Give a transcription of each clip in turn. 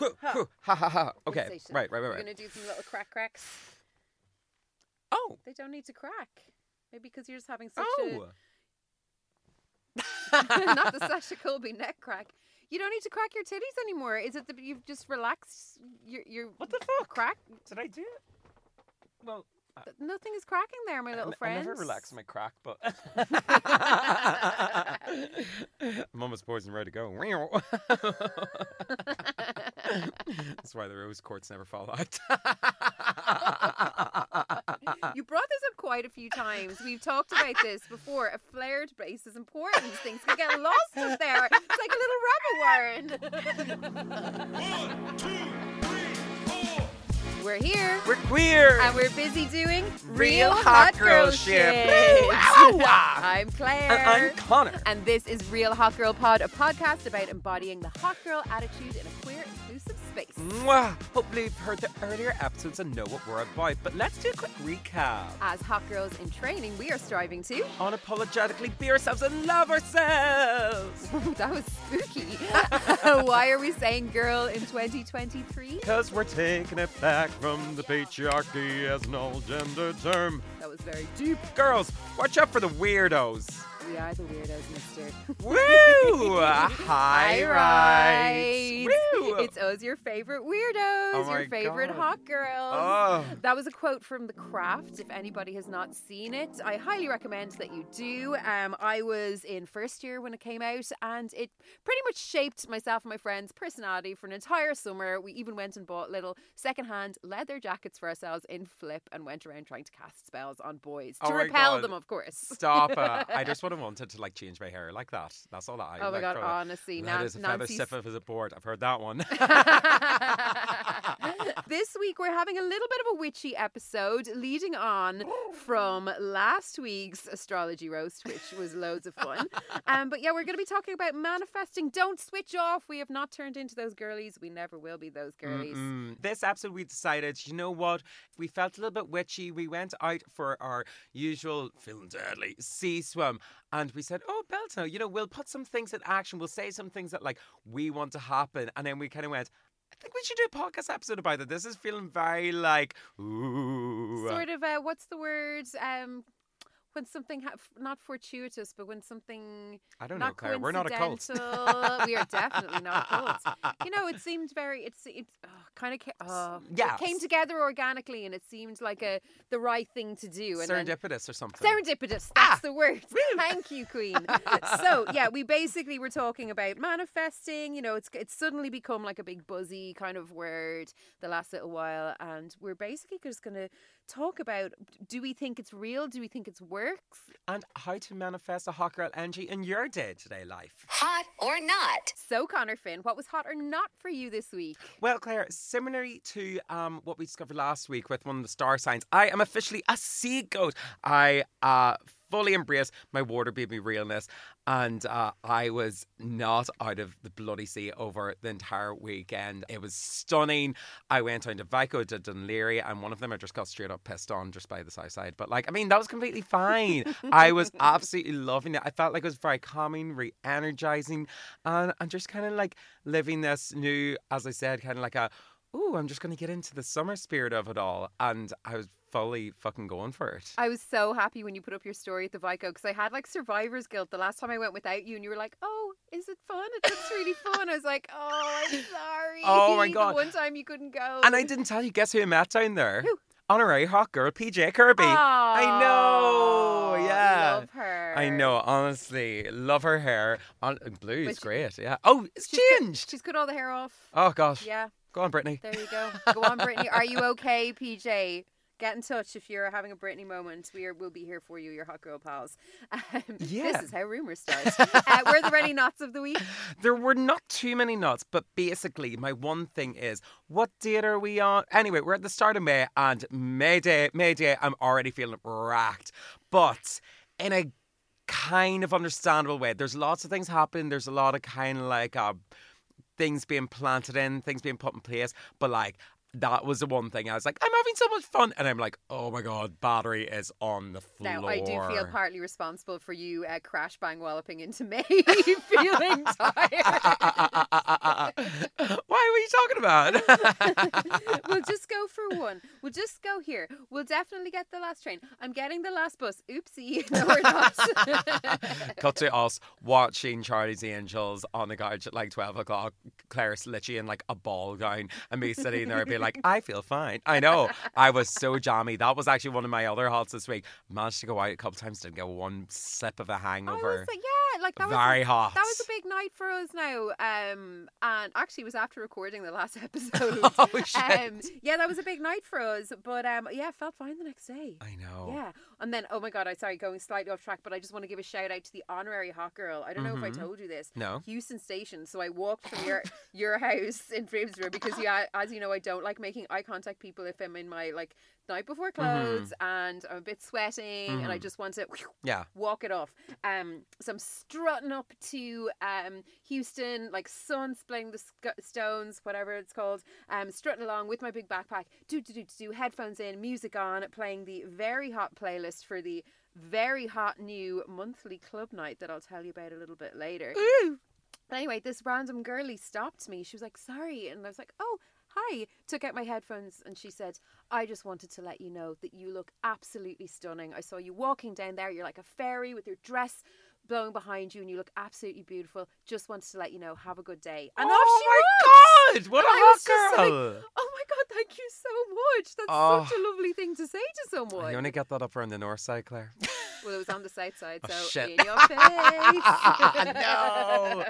whew, whew, ha ha ha. Okay, Sensation. right, right, right, We're gonna do some little crack cracks. Oh, They don't need to crack. Maybe because you're just having such oh. a not the Sasha Colby neck crack. You don't need to crack your titties anymore. Is it that you've just relaxed your your What the fuck? crack? Did I do it? Well, Th- Nothing is cracking there, my little n- friend. I never relax my crack, but I'm almost poised and ready to go. That's why the rose quartz never fall out. You brought this up quite a few times. We've talked about this before. A flared base is important. Things can get lost up there. It's like a little rabbit warren. We're here. We're queer. And we're busy doing Real hot girl shit. Woo! I'm Claire. and I'm Conor. And this is Real Hot Girl Pod, a podcast about embodying the hot girl attitude in a queer, inclusive space. Mwah. Hopefully you've heard the earlier episodes and know what we're about, but let's do a quick recap. As hot girls in training, we are striving to. Unapologetically be ourselves and love ourselves. that was spooky. Why are we saying girl in 2023? Because we're taking it back from the patriarchy as an all gender term. That was very deep. Girls, watch out for the weirdos. We are the weirdos, mister. Woo! Hi Rides. Woo! It's O's your favorite weirdos, Oh your favorite God. hot girls. Oh. That was a quote from The Craft. If anybody has not seen it, I highly recommend that you do. Um, I was in first year when it came out, and it pretty much shaped myself and my friends' personality for an entire summer. We even went and bought little secondhand leather jackets for ourselves in Flip and went around trying to cast spells on boys to Oh repel God. them, of course. Stop it. I just want have wanted to like change my hair like that. That's all that I Oh my like god, honestly, That Nan- is a feather Nancy's stiff as a board. I've heard that one. this week we're having a little bit of a witchy episode leading on from last week's astrology roast which was loads of fun um, but yeah we're going to be talking about manifesting don't switch off we have not turned into those girlies we never will be those girlies Mm-mm. This episode, we decided, you know what? We felt a little bit witchy. We went out for our usual feeling deadly sea swim, and we said, "Oh, Bealtaine, you know, we'll put some things in action. We'll say some things that like we want to happen." And then we kind of went. I think we should do a podcast episode about it. This is feeling very like, ooh. sort of uh, what's the word um when something ha- not fortuitous but when something I don't know, Claire. We're not a cult. we are definitely not a cult you know, it seemed very. It's it's oh, kind of uh, Yeah. It came together organically, and it seemed like a the right thing to do. And then- Serendipitous or something. Serendipitous. That's Ah, the word. Thank you, Queen. so yeah, we basically were talking about manifesting. You know, it's it's suddenly become like a big buzzy kind of word the last little while, and we're basically just going to talk about: Do we think it's real? Do we think it's works? and how to manifest a hot girl energy in your day to day life. Hot or not? So Conor Finn, what was hot or not for you this week? Well, Claire, similarly to um, what we discovered last week with one of the star signs, I am officially a sea goat. I uh, fully embrace my water baby realness, and uh, I was not out of the bloody sea over the entire weekend. It was stunning. I went down to Vico, to Dún Laoghaire, and one of them I just got straight up pissed on just by the south side. But like, I mean, that was completely fine. I was absolutely loving it. I felt like it was very calming, re energizing, and, and just kind of like living this new, as I said, kind of like a, ooh, I'm just going to get into the summer spirit of it all. And I was fully fucking going for it. I was so happy when you put up your story at the Vico because I had like survivor's guilt the last time I went without you, and you were like, "Oh, is it fun? It looks really fun." I was like, "Oh, I'm sorry." Oh, my The God. one time you couldn't go. And I didn't tell you, guess who I met down there? Who? Honorary hot girl, PJ Kirby. I know, yeah. Love her. I know, honestly, love her hair. On uh, blue is great. Yeah. Oh, it's She's cut- changed. she's cut all the hair off. Oh gosh. Yeah, Go on, Britney. there you go. Go on, Britney. Are you okay, PJ? Get in touch if you're having a Britney moment. We are, we'll be here for you, your hot girl pals. Um, Yeah. This is how rumors start. uh, we're the ready knots of the week. There were not too many nuts, but basically, my one thing is, what date are we on? Anyway, we're at the start of May, and May Day, May Day, I'm already feeling racked. But in a kind of understandable way, there's lots of things happening. There's a lot of kind of like uh, things being planted in, things being put in place. But like, that was the one thing I was like, I'm having so much fun, and I'm like, oh my god, battery is on the floor. Now, I do feel partly responsible for you uh, crash bang walloping into me, feeling tired. Why were you talking about? we'll just go for one. We'll just go here. We'll definitely get the last train. I'm getting the last bus. Oopsie. No, we're not. Cut to us watching Charlie's Angels on the couch at like 12 o'clock. Claire's literally in like a ball gown, and me sitting there being like, I feel fine. I know. I was so jammy. That was actually one of my other halts this week. Managed to go out a couple times, didn't get one sip of a hangover. was yeah, like that was Very hot. That was a big night for us now. Um, and actually, it was after recording the last episode. Oh, shit. Um, yeah, that was a big night for us. But um, yeah, felt fine the next day. I know. Yeah, and then oh my god, I'm sorry going slightly off track, but I just want to give a shout out to the honorary hot girl. I don't know if I Mhm. told you this. No. Heuston Station. So I walked from your your house in Framesbury because yeah, as you know, I don't like making eye contact people if I'm in my like night before clothes and I'm a bit sweating and I Mhm. just want to Yeah. walk it off. Um, so I'm strutting up to um Heuston, like sun splitting the sc- stones, whatever it's called. Um, strutting along with my big backpack, do do do do headphones in, music on, playing the very hot playlist for the very hot new monthly club night that I'll tell you about a little bit later. But anyway, this random girlie stopped me. She was like, "Sorry," and I was like, "Oh." Hi, took out my headphones and she said, I just wanted to let you know that you look absolutely stunning. I saw you walking down there. You're like a fairy with your dress blowing behind you and you look absolutely beautiful. Just wanted to let you know, have a good day. And oh off she my walked. god! What And a was hot just like, girl! Oh my God, thank you so much. That's Oh. such a ah. lovely thing to say to someone. you only get that up around the north side, Claire. Well, it was on the south side, Oh, so shit. in your face. no.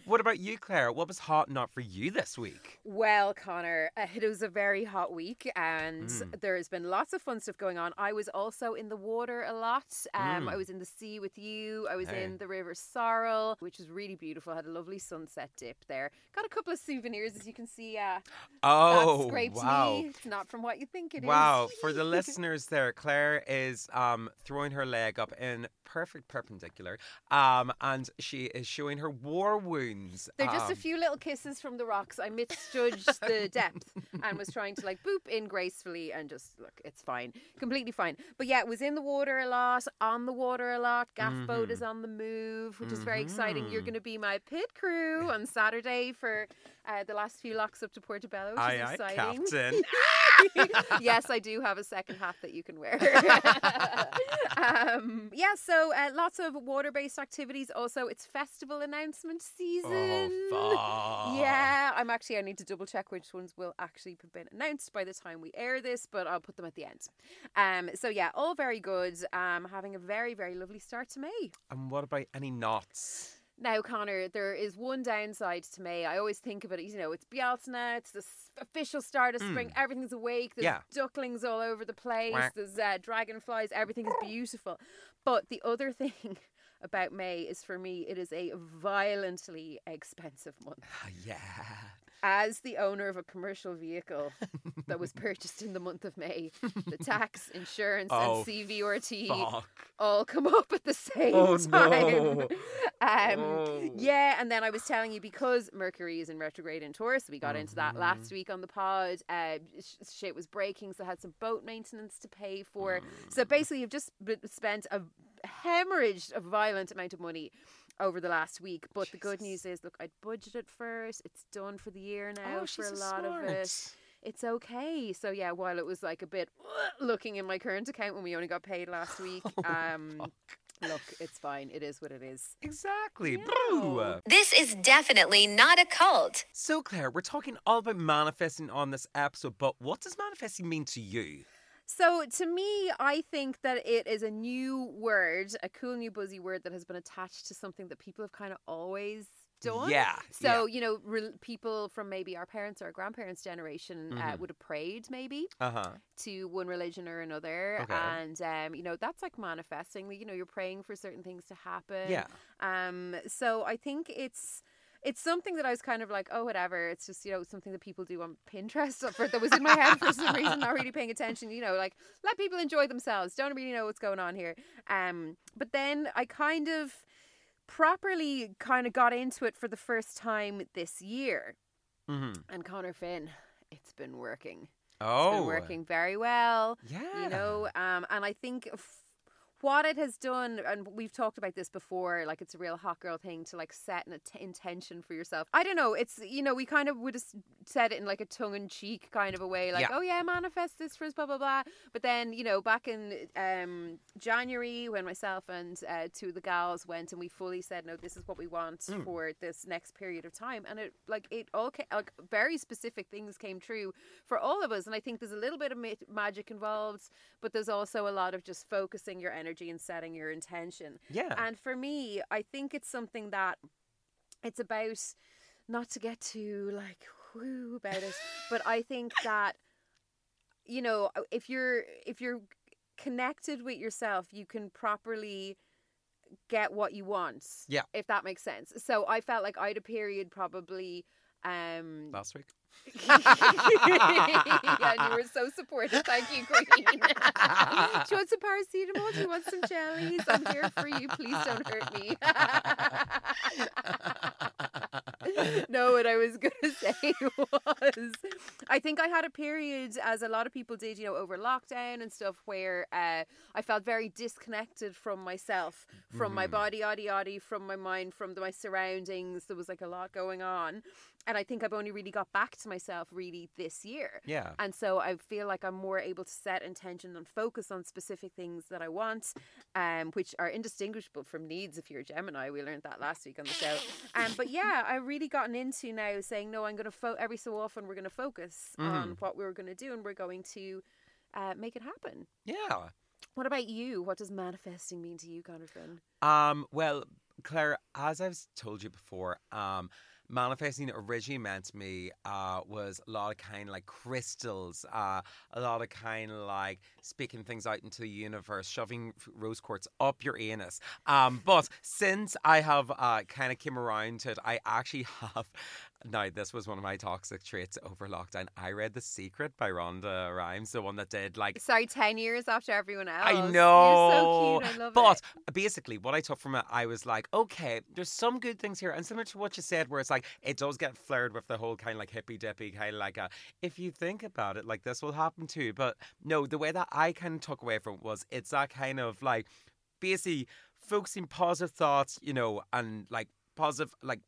what about you, Claire? What was hot not for you this week? Well, Conor, uh, it was a very hot week, and Mm. there's been lots of fun stuff going on. I was also in the water a lot. Um, I Mm. was in the sea with you. I was Hey. in the River Sorrel, which was really beautiful. I had a lovely sunset dip there. Got a couple of souvenirs, as you can see. Uh, Oh, wow. me. It's not from what you think it is. Wow, for the listeners there, Claire is um, throwing her leg up in perfect perpendicular um, and she is showing her war wounds. They're just a um, few little kisses from the rocks. I misjudged the depth and was trying to like boop in gracefully and just look, it's fine. Completely fine. But yeah, it was in the water a lot, on the water a lot. Gaff boat Mhm. is on the move, which is very exciting. You're Mhm. going to be my pit crew on Saturday for uh, the last few locks up to Portobello, which Aye, is aye, exciting. Captain. yes, I do have a second hat that you can wear. um, yeah, so uh, lots of water-based activities. Also, it's festival announcement season. Oh. Yeah, I'm actually. I need to double check which ones will actually have been announced by the time we air this, but I'll put them at the end. Um, so yeah, all very good. Um, having a very very lovely start to May. And what about any knots? Now, Conor, there is one downside to May. I always think of it, you know, it's Bealtaine, it's the official start of spring. Everything's awake. There's Yeah. ducklings all over the place. Quack. There's uh, dragonflies. Everything is beautiful. But the other thing about May is for me, it is a violently expensive month. Ah, yeah. As the owner of a commercial vehicle that was purchased in the month of May, the tax, insurance, Oh, and CVRT Fuck. all come up at the same Oh, time. no. Um, Oh. Yeah, and then I was telling you because Mercury is in retrograde in Taurus, we got into that last Mm-hmm. week on the pod. Uh, sh- shit was breaking, so I had some boat maintenance to pay for. Mm. So basically, you've just spent a hemorrhaged a violent amount of money over the last week. But the good news is, look, I'd budgeted first. It's done for the year now Oh, for she's a so lot of it it's okay. So yeah, while it was like a bit looking in my current account when we only got paid last week, um, look, it's fine. It is what it is. Exactly. Yeah. Brew. This is definitely not a cult. So, Claire, we're talking all about manifesting on this episode, but what does manifesting mean to you? So to me, I think that it is a new word, a cool new buzzy word that has been attached to something that people have kind of always done. Yeah. So you know, re- people from maybe our parents or our grandparents' generation uh, Mhm. would have prayed maybe Uh huh. to one religion or another, Okay. and um, you know that's like manifesting. You know, you're praying for certain things to happen. Yeah. Um. So I think it's. It's something that I was kind of like, oh, whatever. It's just, you know, something that people do on Pinterest for, that was in my head for some reason, not really paying attention. You know, like let people enjoy themselves. Don't really know what's going on here. Um, but then I kind of properly kind of got into it for the first time this year. Mm-hmm. And Conor Finn, it's been working. Oh, It's been working very well. Yeah. You know, um, and I think f- what it has done, and we've talked about this before, like it's a real hot girl thing to like set an int- intention for yourself. I don't know. It's you know we kind of would have said it in like a tongue in cheek kind of a way, like Yeah. oh yeah, manifest this for us, blah blah blah. But then you know back in um, January when myself and uh, two of the gals went and we fully said no, this is what we want Mm. for this next period of time, and it like it all ca- like very specific things came true for all of us. And I think there's a little bit of ma- magic involved, but there's also a lot of just focusing your energy and setting your intention. yeah. And for me, I think it's something that it's about not to get too like whoo about it, but I think that you know if you're if you're connected with yourself, you can properly get what you want. Yeah. if that makes sense. So I felt like I had a period probably. Um, Last week. yeah, and you were so supportive. Thank you, Queen. do you want some paracetamol? Do you want some jellies? I'm here for you. Please don't hurt me. no, what I was going to say was I think I had a period, as a lot of people did, you know, over lockdown and stuff, where uh, I felt very disconnected from myself, from my Mhm. body, yaddy yaddy, from my mind, from the, my surroundings. There was like a lot going on. And I think I've only really got back myself really this year. Yeah. And so I feel like I'm more able to set intention and focus on specific things that I want, um, which are indistinguishable from needs if you're a Gemini. We learned that last week on the show. Um, but yeah, I've really gotten into now saying, no, I'm going to, fo- every so often, we're going to focus on what we're going to do and we're going to uh, make it happen. Yeah. What about you? What does manifesting mean to you, Connorfin? Um, well, Claire, as I've told you before, um, manifesting originally meant to me uh, was a lot of kind of like crystals, uh, a lot of kind of like speaking things out into the universe, shoving rose quartz up your anus. Um, but since I have uh, kind of came around to it, I actually have. Now, this was one of my toxic traits over lockdown. I read The Secret by Rhonda Rhimes, the one that did like Sorry, 10 years after everyone else. I You're know. so cute. I love but it. basically, what I took from it, I was like, okay, there's some good things here. And similar to what you said, where it's like, it does get flared with the whole kind of like hippy dippy, kind of like a, if you think about it, like this will happen too. But no, the way that I kind of took away from it was it's that kind of like, basically focusing positive thoughts, you know, and like positive, like,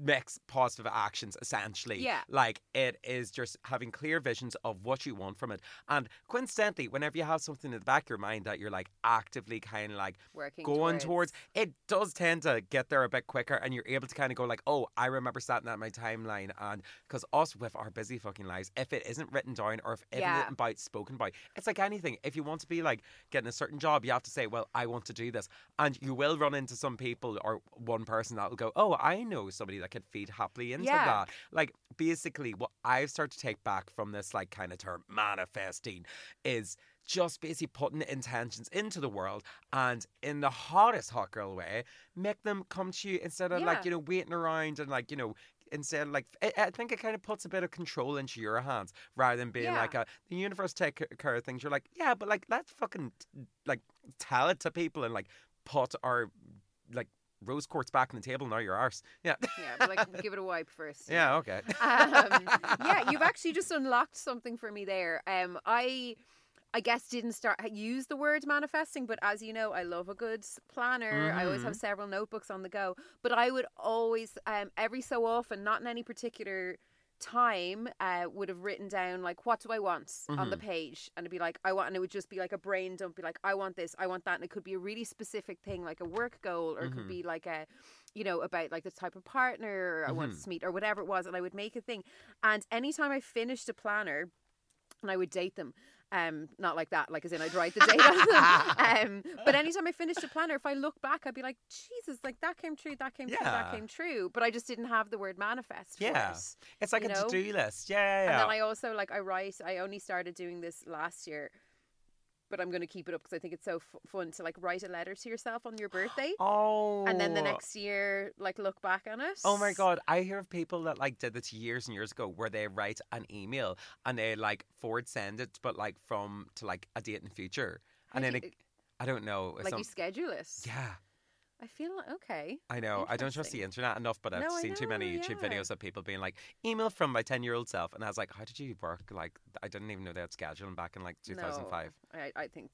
makes positive actions essentially. Yeah. Like it is just having clear visions of what you want from it. And coincidentally, whenever you have something in the back of your mind that you're like actively kind of like Working going towards. towards, it does tend to get there a bit quicker and you're able to kind of go like, oh, I remember starting that in my timeline. And because us with our busy fucking lives, if it isn't written down or if it Yeah. isn't about spoken by, it's like anything. If you want to be like getting a certain job, you have to say, well, I want to do this. And you will run into some people or one person that will go, oh, I know somebody that could feed happily into Yeah. that. Like basically what I've started to take back from this like kind of term manifesting is just basically putting intentions into the world and in the hottest hot girl way, make them come to you instead of Yeah. like, you know, waiting around and like, you know, instead of like I, I think it kind of puts a bit of control into your hands rather than being Yeah. like a the universe take care of things. You're like, yeah, but like let's fucking like tell it to people and like put our like rose quartz back on the table now your arse. Yeah. Yeah, but like give it a wipe first. yeah, okay. um, yeah, you've actually just unlocked something for me there. Um, I, I guess didn't start use the word manifesting, but as you know, I love a good planner. I always have several notebooks on the go. But I would always, um, every so often, not in any particular time, uh, would have written down like, what do I want on the mm-hmm. page, and it'd be like, I want, and it would just be like a brain dump, be like, I want this, I want that, and it could be a really specific thing, like a work goal, or it could mm-hmm. be like a you know, about like the type of partner I want to mm-hmm. meet or whatever it was, and I would make a thing. And anytime I finished a planner, and I would date them. Um, not like that, like as in I'd write the date. Um, but anytime I finished a planner, if I look back, I'd be like, Jesus, like that came true, that came true, that came true. But I just didn't have the word manifest. For Yeah. it. It's like a to do list. Yeah, yeah, And then I also like I write. I only started doing this last year, but I'm going to keep it up because I think it's so f- fun to like write a letter to yourself on your birthday, oh. and then the oh. next year like look back on it. Oh my god, I hear of people that like did this years and years ago where they write an email and they like forward send it, but like from to like a date in the future. And How then do it, I don't know. Like some- you schedule it. yeah. I feel okay. I know. I don't trust the internet enough, but I've No, I seen too many know, YouTube yeah. videos of people being like, email from my 10 year old self. And I was like, how did you work? Like, I didn't even know they had scheduling back in like 2005. No, I, I think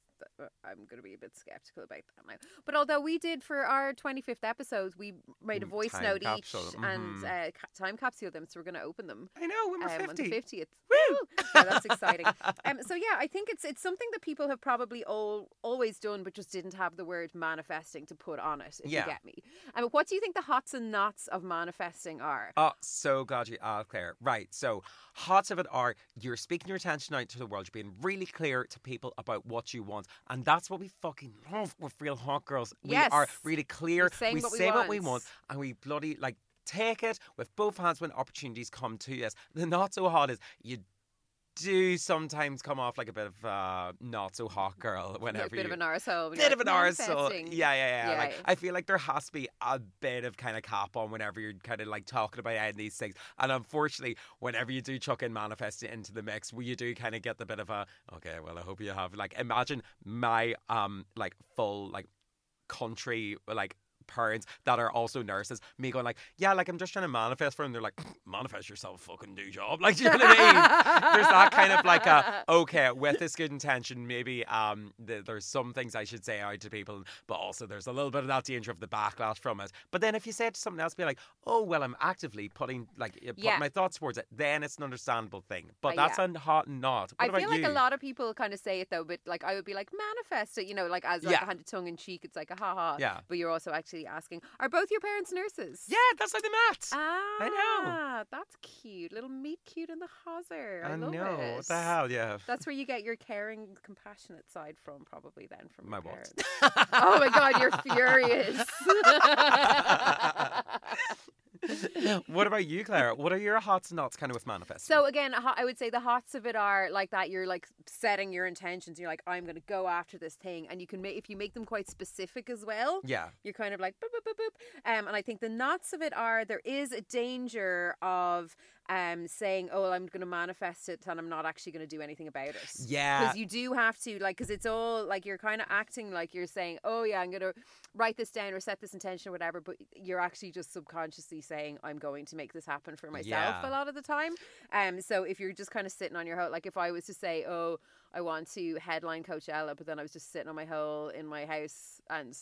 I'm going to be a bit skeptical about that now. But although we did for our 25th episodes, we made a Mm, voice time note capsule, each and mhm. uh, time capsule them, so we're going to open them. I know, when we're um, on the 50th. Woo! yeah, that's exciting. Um, so yeah, I think it's it's something that people have probably all always done, but just didn't have the word manifesting to put on it. If Yeah. you get me. Um, what do you think the hots and knots of manifesting are? Oh, so glad you asked, Claire. Right. So, hots of it are you're speaking your attention out to the world. You're being really clear to people about what you want. And that's what we fucking love with Real Hot Girls. Yes. We are really clear. We we say what we want. want and we bloody like take it with both hands when opportunities come to us. The not so hot is you do sometimes come off like a bit of uh, not so hot girl whenever a bit you, of an arsehole. bit you're of an arsehole. Yeah, yeah, yeah. Yeah. Like I feel like there has to be a bit of kind of cap on whenever you're kind of like talking about any of these things. And unfortunately, whenever you do chuck in manifest it into the mix, well, you do kind of get the bit of a okay. Well, I hope you have like imagine my um like full like country like parents that are also nurses me going like yeah like i'm just trying to manifest for them they're like manifest yourself fucking new job like do you know what i mean there's that kind of like a okay with this good intention maybe um th- there's some things i should say out to people but also there's a little bit of that danger of the backlash from it but then if you say it to something else be like oh well i'm actively putting like uh, putting Yeah. my thoughts towards it then it's an understandable thing but Uh, that's yeah. a hot not what I feel like you a lot of people kind of say it though, but like I would be like manifest it, you know, like as like Yeah. a kind of tongue in cheek. It's like a ha ha. Yeah. But you're also actually asking, are both your parents nurses? yeah that's how they met Ah, I know. That's cute. Little meet cute in the hozzer. I, I love know it. what the hell yeah That's where you get your caring, compassionate side from, probably then from My parents. oh my god, you're furious. what about you, Claire? What are your hots and nots kind of with manifesting? So again, I would say the hots of it are like that. You're like setting your intentions. You're like, I'm going to go after this thing, and you can make if you make them quite specific as well. yeah, You're kind of like boop boop boop boop. Um, and I think the knots of it are there is a danger of um saying, oh, well, I'm going to manifest it, and I'm not actually going to do anything about it. yeah, Because you do have to, like, because it's all like you're kind of acting like you're saying, oh, yeah, I'm going to write this down or set this intention or whatever, but you're actually just subconsciously saying, I'm going to make this happen for myself Yeah. a lot of the time. Um, so if you're just kind of sitting on your hoe, like if I was to say, oh, I want to headline Coachella, but then I was just sitting on my hole in my house and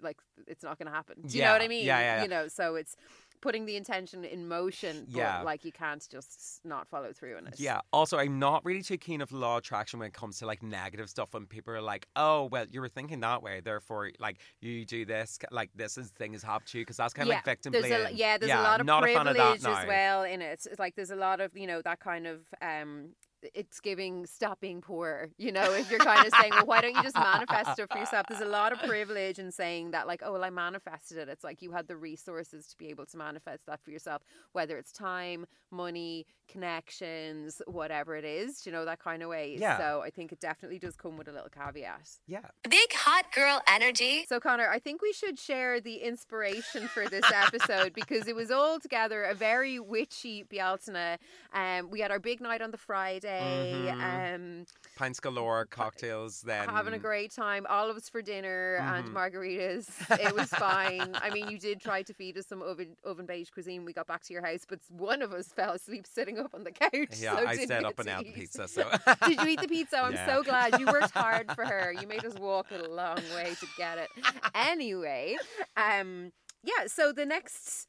like it's not going to happen. Do you know what I mean? Yeah, yeah, yeah. You know, so it's putting the intention in motion, but Yeah. like you can't just not follow through on it. yeah. Also, I'm not really too keen of law of attraction when it comes to like negative stuff. When people are like, "Oh, well, you were thinking that way, therefore, like you do this, like this is thing has happened to you," because that's kind of like victim there's blaming. A, yeah, there's a lot of not a fan privilege of as well in it. It's like there's a lot of you know that kind of um. It's giving stop being poor, you know. If you're kind of saying, well, why don't you just manifest it for yourself? There's a lot of privilege in saying that, like, oh, well, I manifested it. It's like you had the resources to be able to manifest that for yourself, whether it's time, money, connections, whatever it is, you know, that kind of way. Yeah. So I think it definitely does come with a little caveat. Yeah. Big hot girl energy. So, Conor, I think we should share the inspiration for this episode because it was all together a very witchy Bealtaine. Um, we had our big night on the Friday, Mhm. um, Pints galore, cocktails, then having a great time, olives for dinner and Mhm. margaritas. It was fine. I mean, you did try to feed us some oven oven baked cuisine. We got back to your house, but one of us fell asleep sitting up on the couch. Yeah, so I get up and ate the pizza. So Did you eat the pizza? I'm Yeah. so glad. You worked hard for her. You made us walk a long way to get it. Anyway, um, yeah, so the next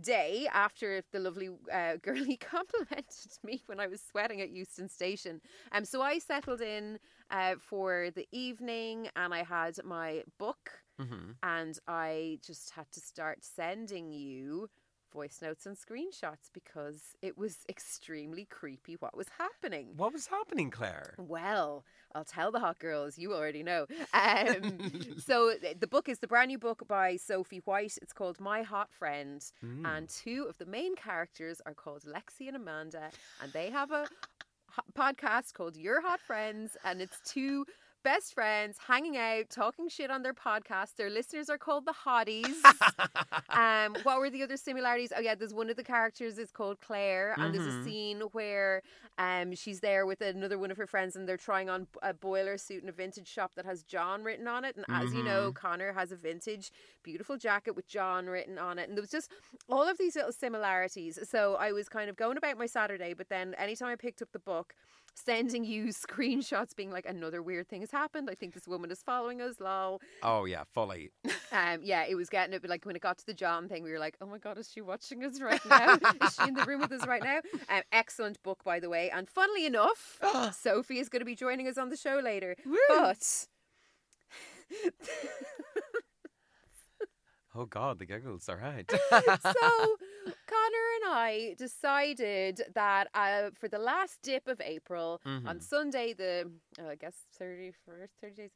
day after the lovely uh, girlie complimented me when I was sweating at Heuston Station. Um, so I settled in uh, for the evening and I had my book Mhm. and I just had to start sending you voice notes and screenshots because it was extremely creepy what was happening. what was happening, Claire? Well, I'll tell the hot girls. You already know. Um, so the book is the brand new book by Sophie White. It's called My Hot Friend, Mm. and two of the main characters are called Lexi and Amanda, and they have a podcast called Your Hot Friends, and it's two best friends hanging out, talking shit on their podcast. Their listeners are called the Hotties. um, what were the other similarities? Oh yeah, there's one of the characters is called Claire, and there's a Mhm. scene where um she's there with another one of her friends, and they're trying on a boiler suit in a vintage shop that has John written on it. And as you know, Conor has a vintage, beautiful jacket with John written on it, and there was just all of these little similarities. So I was kind of going about my Saturday, but then anytime I picked up the book. Sending you screenshots, being like another weird thing has happened. I think this woman is following us. Lol. Oh yeah, fully. Um, yeah, it was getting it, but like when it got to the John thing, we were like, oh my god, is she watching us right now? is she in the room with us right now? Um, excellent book, by the way. And funnily enough, Sophie is going to be joining us on the show later. But Oh god, the giggles. All right. so Conor and I decided that uh, for the last dip of April on Mhm. Sunday, the oh, I guess thirty first, thirty days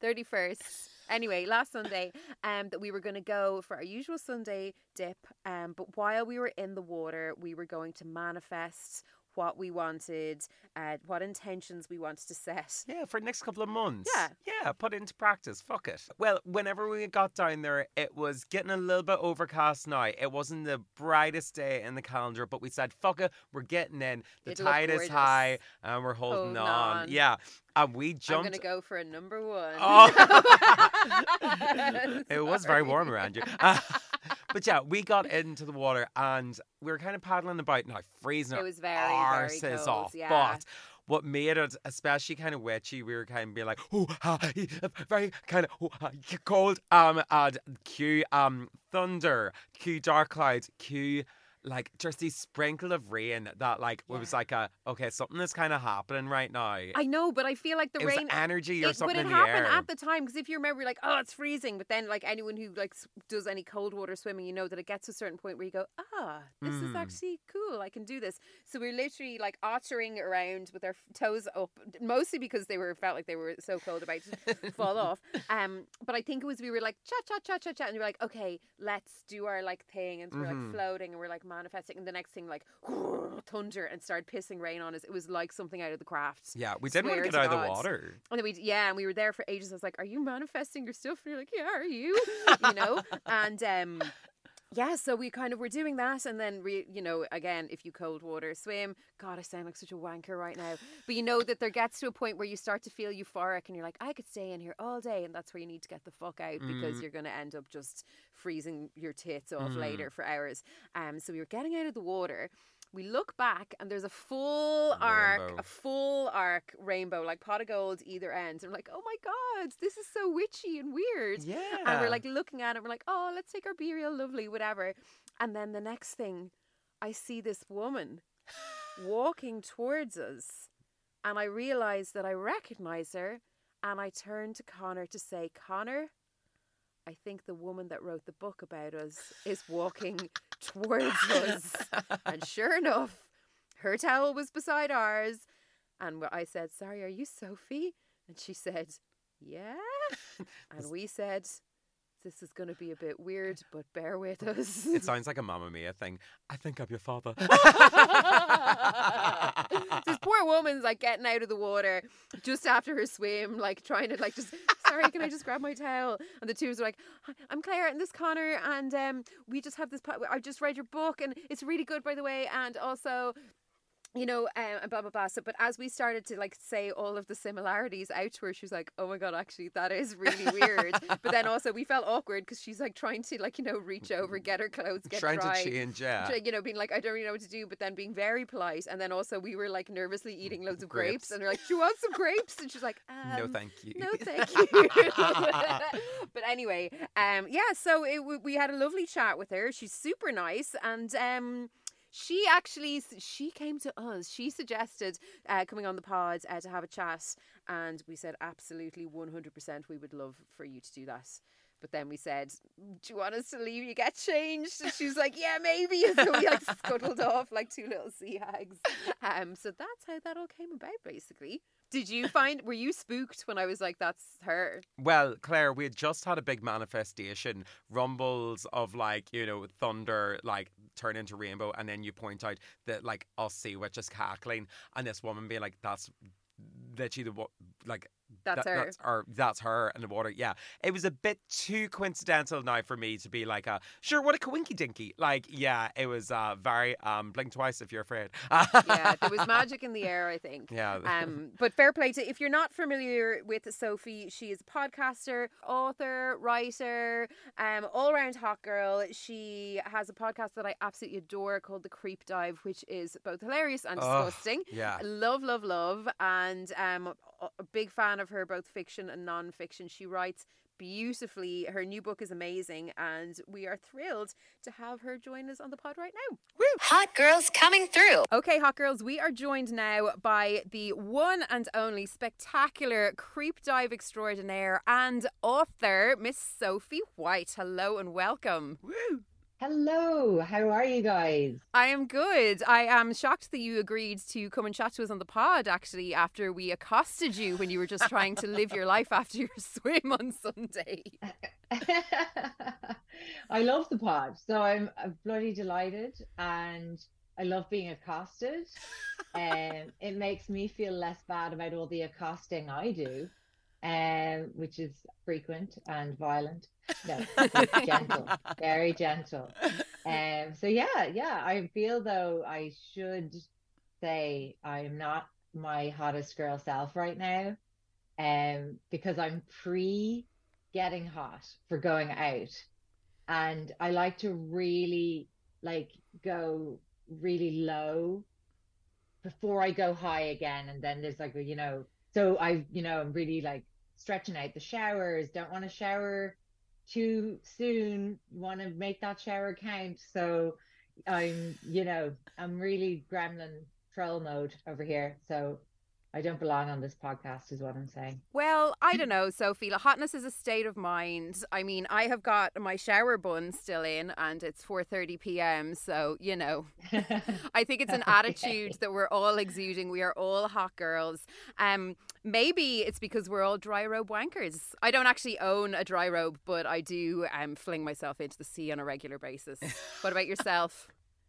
thirty first. Anyway, last Sunday, um, that we were going to go for our usual Sunday dip. Um, but while we were in the water, we were going to manifest what we wanted, uh, what intentions we wanted to set. Yeah, for the next couple of months. Yeah. Yeah, put it into practice. Fuck it. Well, whenever we got down there, it was getting a little bit overcast now. It wasn't the brightest day in the calendar, but we said, fuck it, we're getting in. The It'll tide is high and we're holding, Holding on. on. Yeah. And we I'm jumped. going to go for a number one. Oh. it was very warm around you. Uh, but yeah, we got into the water and we were kind of paddling about now, freezing It our was very, very arses cold, off. yeah. But what made it especially kind of witchy, we were kind of being like, oh, ah, very kind of oh, ah, cold. Um, and cue um thunder, cue dark clouds, cue like just these sprinkle of rain that like it was like a okay something is kind of happening right now. I know, but I feel like the it rain. energy or it, something but it in the happened air. at the time because if you remember, like, oh, it's freezing. But then, like anyone who like does any cold water swimming, you know that it gets to a certain point where you go, ah, this is Mm. actually cool. I can do this. So we're literally like ottering around with our toes up, mostly because they were felt like they were so cold about to fall off. Um, but I think it was we were like chat chat chat chat chat, and we were like, okay, let's do our like thing, and so we're Mhm. like floating, and we're like manifesting, and the next thing like thunder and started pissing rain on us. It was like something out of the crafts. yeah, we didn't want to get to out of the God. water. And then we, yeah, and we were there for ages. I was like, "Are you manifesting your stuff?" And you're like, "Yeah, are you?" you know, and um, yeah. So we kind of were doing that, and then we, you know, again, if you cold water swim, God, I sound like such a wanker right now. But you know that there gets to a point where you start to feel euphoric, and you're like, "I could stay in here all day," and that's where you need to get the fuck out because Mm. you're going to end up just freezing your tits off Mm. later for hours. Um, so we were getting out of the water. We look back and there's a full arc, Rainbow. a full arc rainbow, like pot of gold either end. And we're like, oh my god, this is so witchy and weird. Yeah. And we're like looking at it, we're like, oh, let's take our BeReal lovely, whatever. And then the next thing, I see this woman walking towards us. And I realize that I recognize her. And I turn to Conor to say, Conor, I think the woman that wrote the book about us is walking towards us. And sure enough, her towel was beside ours. And I said, Sorry, are you Sophie? And she said, Yeah. And we said, This is going to be a bit weird, but bear with us. It sounds like a Mamma Mia thing. I think I'm your father. this poor woman's like getting out of the water just after her swim, like trying to like just sorry, can I just grab my towel? And the two are like, I'm Claire and this Conor, and um, we just have this. Po- I just read your book, and it's really good, by the way. And also, you know, um, and blah blah blah. So, but as we started to like say all of the similarities out to her, she was like, "Oh my god, actually, that is really weird." but then also we felt awkward because she's like trying to like you know reach over, get her clothes, get Trying dry. to change, yeah. You know, being like, I don't really know what to do, but then being very polite. And then also, we were like nervously eating loads of grapes, Grapes. and we're like, Do you want some grapes? And she's like, um, no, thank you. no, thank you. but anyway, um, yeah, so it, we had a lovely chat with her. She's super nice, and um, she actually she came to us. She suggested uh, coming on the pod uh, to have a chat, and we said absolutely one hundred percent. We would love for you to do that. But then we said, "Do you want us to leave? You get changed." And she was like, "Yeah, maybe." And so we like scuttled off like two little sea hags. Um, so that's how that all came about, basically. Did you find? Were you spooked when I was like, "That's her"? Well, Claire, we had just had a big manifestation, rumbles of like, you know, thunder, like turn into rainbow, and then you point out that like us sea witch is cackling, and this woman being like, that's literally the like That's That- her. That's or that's her in the water. Yeah, it was a bit too coincidental now for me to be like, uh, sure, what a coinky dinky. Like, yeah, it was uh, very um, blink twice if you're afraid. yeah, there was magic in the air, I think. Yeah. Um, but fair play to if you're not familiar with Sophie, she is a podcaster, author, writer, um, all around hot girl. She has a podcast that I absolutely adore called The Creep Dive, which is both hilarious and disgusting. yeah. Love, love, love. And um, a a big fan of her, both fiction and non fiction. She writes beautifully. Her new book is amazing, and we are thrilled to have her join us on the pod right now. Hot girls coming through. Okay, hot girls, we are joined now by the one and only spectacular creep dive extraordinaire and author, Miss Sophie White. Hello and welcome. Woo. Hello, how are you guys? I am good. I am shocked that you agreed to come and chat to us on the pod actually after we accosted you when you were just trying to live your life after your swim on Sunday. I love the pod, so I'm uh, bloody delighted, and I love being accosted. and it makes me feel less bad about all the accosting I do, um, which is frequent and violent. No, gentle, very gentle. Um, so yeah, yeah, I feel though I should say I'm not my hottest girl self right now, um, because I'm pre getting hot for going out, and I like to really like go really low before I go high again, and then there's like a, you know, so I you know I'm really like stretching out the showers, don't want to shower too soon, you want to make that shower count, so I'm you know I'm really gremlin troll mode over here, so I don't belong on this podcast, is what I'm saying. Well, I don't know, Sophie. Hotness is a state of mind. I mean, I have got my shower bun still in, and it's 4:30 p.m. So you know, I think it's an attitude that we're all exuding. We are all hot girls. Um, maybe it's because we're all dry robe wankers. I don't actually own a dry robe, but I do um, fling myself into the sea on a regular basis. What about yourself?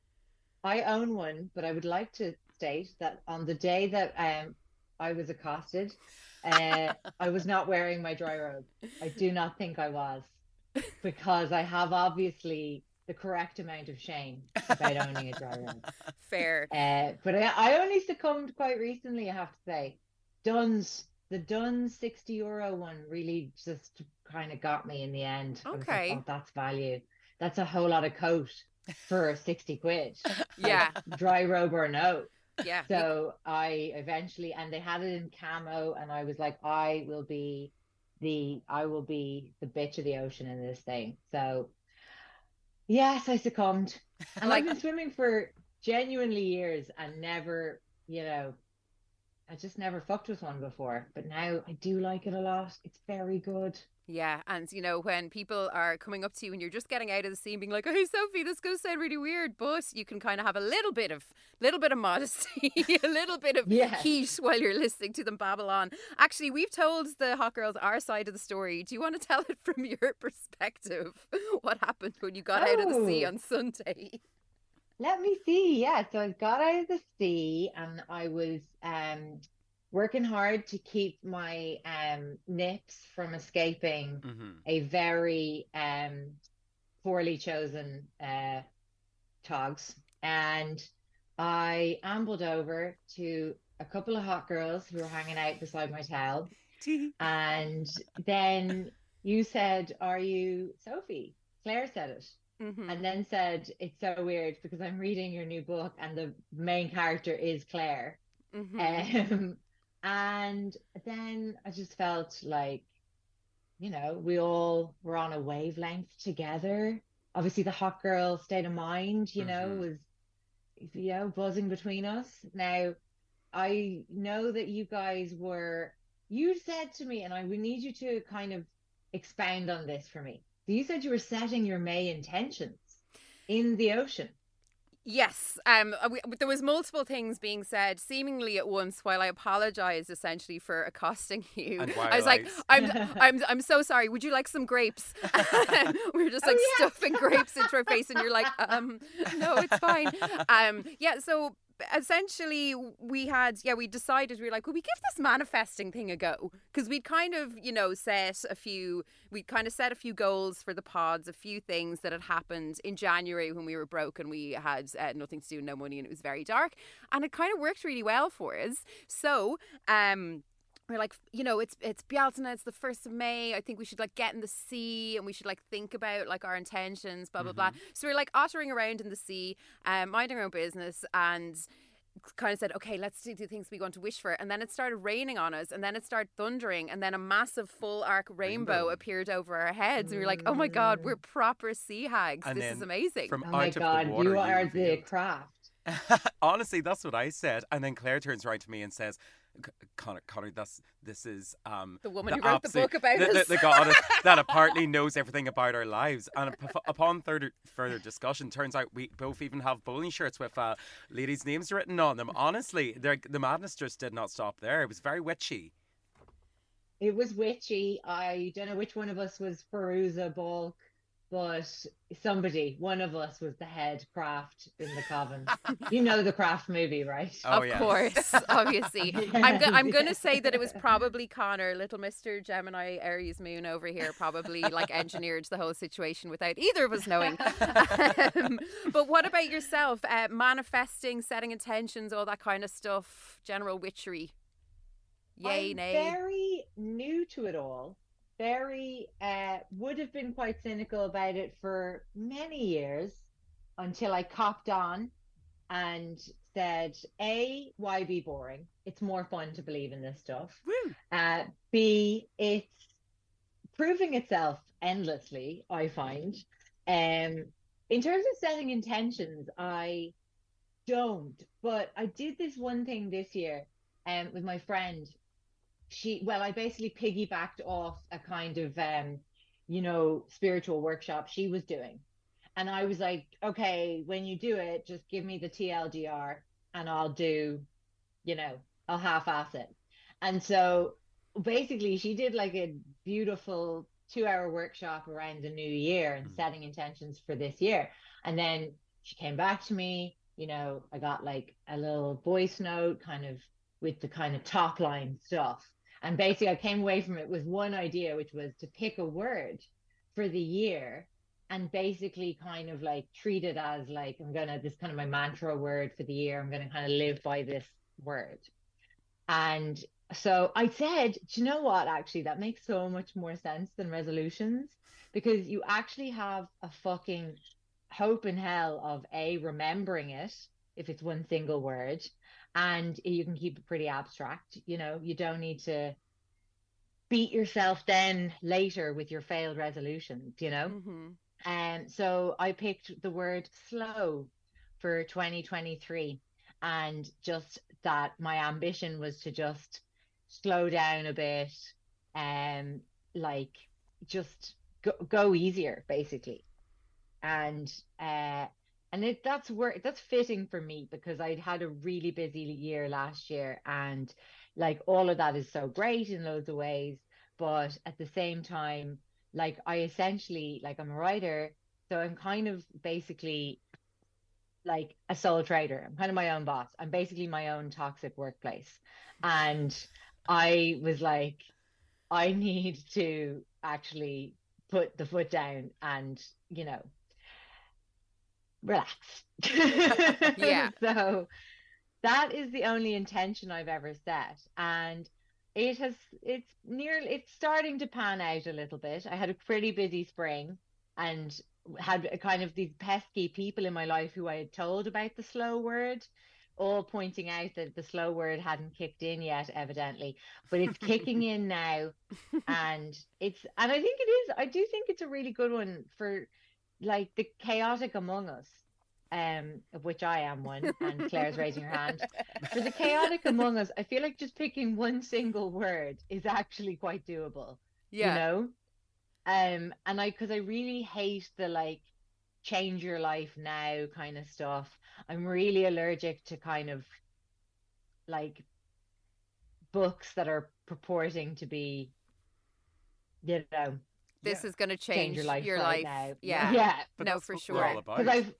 I own one, but I would like to state that on the day that um I was accosted, uh, I was not wearing my dry robe. I do not think I was, because I have obviously the correct amount of shame about owning a dry robe. Fair. Uh, but I, I only succumbed quite recently, I have to say. Dunnes, the Dunnes 60 euro one really just kind of got me in the end. Was like, Okay. oh, that's value. That's a whole lot of coat for 60 quid. Yeah, Dry robe or no. Yeah. So I eventually, and they had it in camo, and I was like, I will be the, I will be the bitch of the ocean in this thing. So yes, I succumbed. And Like- I've been swimming for genuinely years and never, you know, I just never fucked with one before. But now I do like it a lot. It's very good. Yeah, and you know when people are coming up to you and you're just getting out of the scene, being like, "Oh, "Hey, Sophie, this is going to sound really weird," but you can kind of have a little bit of, little bit of modesty, a little bit of Yeah. heat while you're listening to them babble on. Actually, we've told the hot girls our side of the story. Do you want to tell it from your perspective? What happened when you got out of the sea Oh. on Sunday? Let me see. Yeah, so I got out of the sea and I was um working hard to keep my um nips from escaping hmm a very um poorly chosen uh togs. And I ambled over to a couple of hot girls who were hanging out beside my towel. And then you said, Are you Sophie? Claire said it Mm-hmm. and then said it's so weird because I'm reading your new book and the main character is Claire. mm-hmm. Um, and then I just felt like, you know, we all were on a wavelength together. Obviously, the hot girl state of mind, you know, Mhm. was, you know, buzzing between us. Now, I know that you guys were, you said to me, and I would need you to kind of expound on this for me. You said you were setting your May intentions in the ocean. Yes, um, uh, we, there was multiple things being said seemingly at once. While I apologised essentially for accosting you, And I was like, while "I'm, I'm, I'm so sorry. Would you like some grapes?" we were just Oh, like yeah. stuffing grapes into our face, and you're like, "Um, no, it's fine." Um, yeah. So essentially we had yeah we decided we were like well we give this manifesting thing a go. Because we'd kind of you know set a few we kind of set a few goals for the pods a few things that had happened in january when we were broke and we had uh, nothing to do no money and it was very dark and it kind of worked really well for us. So um we're like, you know, it's it's Bealtaine, it's the first of May. I think we should like get in the sea and we should like think about like our intentions, blah blah blah. So we're like ottering around in the sea, um, minding our own business, and kind of said, okay, let's do the things we want to wish for. And then it started raining on us, and then it started thundering, and then a massive full arc rainbow, Rainbow. appeared over our heads. And we were like, oh my god, we're proper sea hags. And this is amazing. From Oh my of god, the water, you are the revealed- craft. Honestly, that's what I said. And then Claire turns around to me and says, "C- Conor, Conor, that's this is um The woman who wrote the book about the, the, us." the goddess that apparently knows everything about our lives. And upon further further discussion, turns out we both even have bowling shirts with uh, ladies' names written on them. Honestly, they're- the madness just did not stop there. It was very witchy. It was witchy. I don't know which one of us was Fairuza Balk, but somebody, one of us was the head craft in the coven. you know the craft movie, right? Oh, of yes. course, obviously. I'm, go- I'm going to say that it was probably Conor, little Mr. Gemini Aries Moon over here, probably like engineered the whole situation without either of us knowing. um, but what about yourself? Uh, manifesting, setting intentions, all that kind of stuff, general witchery. Yay, I'm nay. very new to it all. Very uh would have been quite cynical about it for many years until I copped on and said, A, why be boring? It's more fun to believe in this stuff. Uh B, it's proving itself endlessly, I find. Um in terms of setting intentions, I don't, but I did this one thing this year um with my friend she well i basically piggybacked off a kind of um you know spiritual workshop she was doing and i was like okay when you do it just give me the tldr and i'll do you know i'll half-ass it and so basically she did like a beautiful two hour workshop around the new year and Mhm. setting intentions for this year and then she came back to me you know i got like a little voice note kind of with the kind of top line stuff. And basically, I came away from it with one idea, which was to pick a word for the year and basically kind of like treat it as like, I'm going to, this kind of my mantra word for the year. I'm going to kind of live by this word. And so I said, do you know what? Actually, that makes so much more sense than resolutions because you actually have a fucking hope in hell of A, remembering it if it's one single word and you can keep it pretty abstract. You know, you don't need to beat yourself then later with your failed resolutions, you know? hmm And so I picked the word slow for 2023 and just that my ambition was to just slow down a bit and like just go, go easier basically. And uh and it that's work that's fitting for me because I'd had a really busy year last year and like all of that is so great in loads of ways but at the same time like I essentially like I'm a writer so I'm kind of basically like a sole trader. I'm kind of my own boss. I'm basically my own toxic workplace. And I was like I need to actually put the foot down and you know relax. Yeah. so that is the only intention I've ever set and it has it's nearly it's starting to pan out a little bit. I had a pretty busy spring and had a kind of these pesky people in my life who I had told about the slow word all pointing out that the slow word hadn't kicked in yet evidently. But it's kicking in now and it's and I think it is I do think it's a really good one for like the chaotic among us um of which I am one and Claire's raising her hand. For the chaotic among us I feel like just picking one single word is actually quite doable Yeah. you know? Um and i because i really hate the like change your life now kind of stuff. I'm really allergic to kind of like books that are purporting to be you know This Yeah. is going to change, change your life your right life. now Yeah. yeah But no, for sure. We're all about. because i've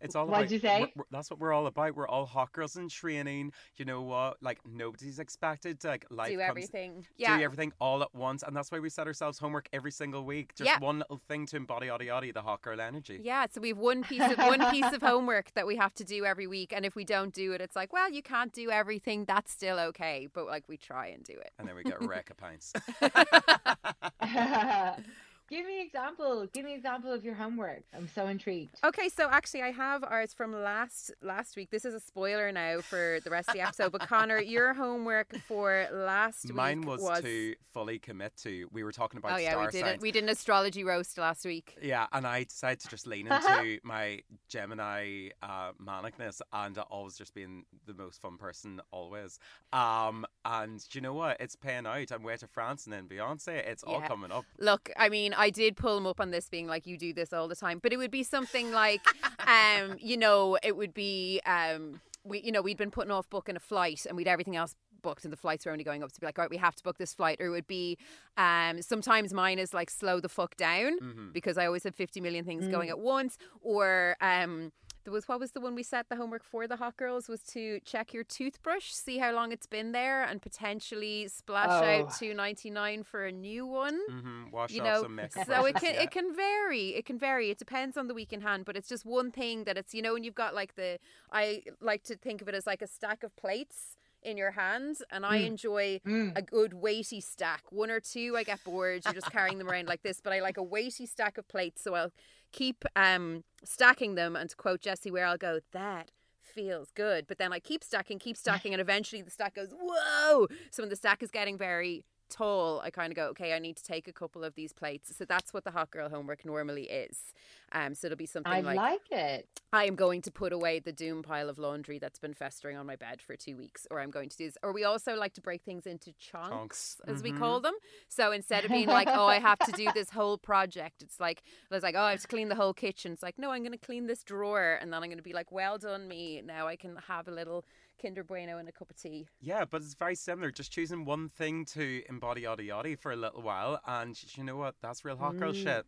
It's all What'd about. you say? we're- we're- that's what we're all about. We're all hot girls in training. You know what? Like nobody's expected to like life Do comes- everything. Yeah. do everything all at once, and that's why we set ourselves homework every single week. Just Yeah. one little thing to embody, oddy, oddy, the hot girl energy. Yeah, so we have one piece of one piece of homework that we have to do every week, and if we don't do it, it's like, well, you can't do everything. That's still okay, but like we try and do it. And then we get a wreck of pints. Give me example. Give me example of your homework. I'm so intrigued. Okay, so actually, I have ours from last last week. This is a spoiler now for the rest of the episode. But Conor, your homework for last Mine week was, to fully commit to. We were talking about Oh yeah, star we did signs. it. We did an astrology roast last week. Yeah, and I decided to just lean into my Gemini uh, manicness and always just being the most fun person always. Um, and you know what? It's paying out. I'm way to France and then Beyonce. It's all Yeah. coming up. Look, I mean, I did pull him up on this, being like, "You do this all the time," but it would be something like, um, you know, it would be, um, we, you know, we'd been putting off booking a flight, and we'd everything else booked, and the flights were only going up to be like, "All right, we have to book this flight," or it would be, um, sometimes mine is like, "Slow the fuck down," Mhm. because I always have fifty million things going at once, or um. There was what was the one we set the homework for the hot girls was to check your toothbrush, see how long it's been there, and potentially splash Oh. out two ninety nine for a new one Mm-hmm. Wash you off know some makeup. so it can yeah. it can vary it can vary it depends on the week in hand but it's just one thing that it's you know when you've got like the i like to think of it as like a stack of plates in your hands and i Mm. enjoy Mm. a good weighty stack one or two i get bored you're just carrying them around like this but i like a weighty stack of plates so i'll keep um stacking them and to quote jesse where i'll go that feels good. But then i keep stacking keep stacking and eventually the stack goes whoa! So when the stack is getting very tall i kind of go okay i need to take a couple of these plates so that's what the hot girl homework normally is um so it'll be something I like, like it. I am going to put away the doom pile of laundry that's been festering on my bed for two weeks, or I'm going to do this. Or we also like to break things into chunks, Chunks, as we mhm. call them. So instead of being like, oh, I have to do this whole project, it's like, I was like, oh, I have to clean the whole kitchen. It's like, no, I'm going to clean this drawer. And then I'm going to be like, well done, me. Now I can have a little Kinder Bueno and a cup of tea. Yeah, but it's very similar. Just choosing one thing to embody yada yada for a little while, and you know what? That's real hot girl Mm. shit.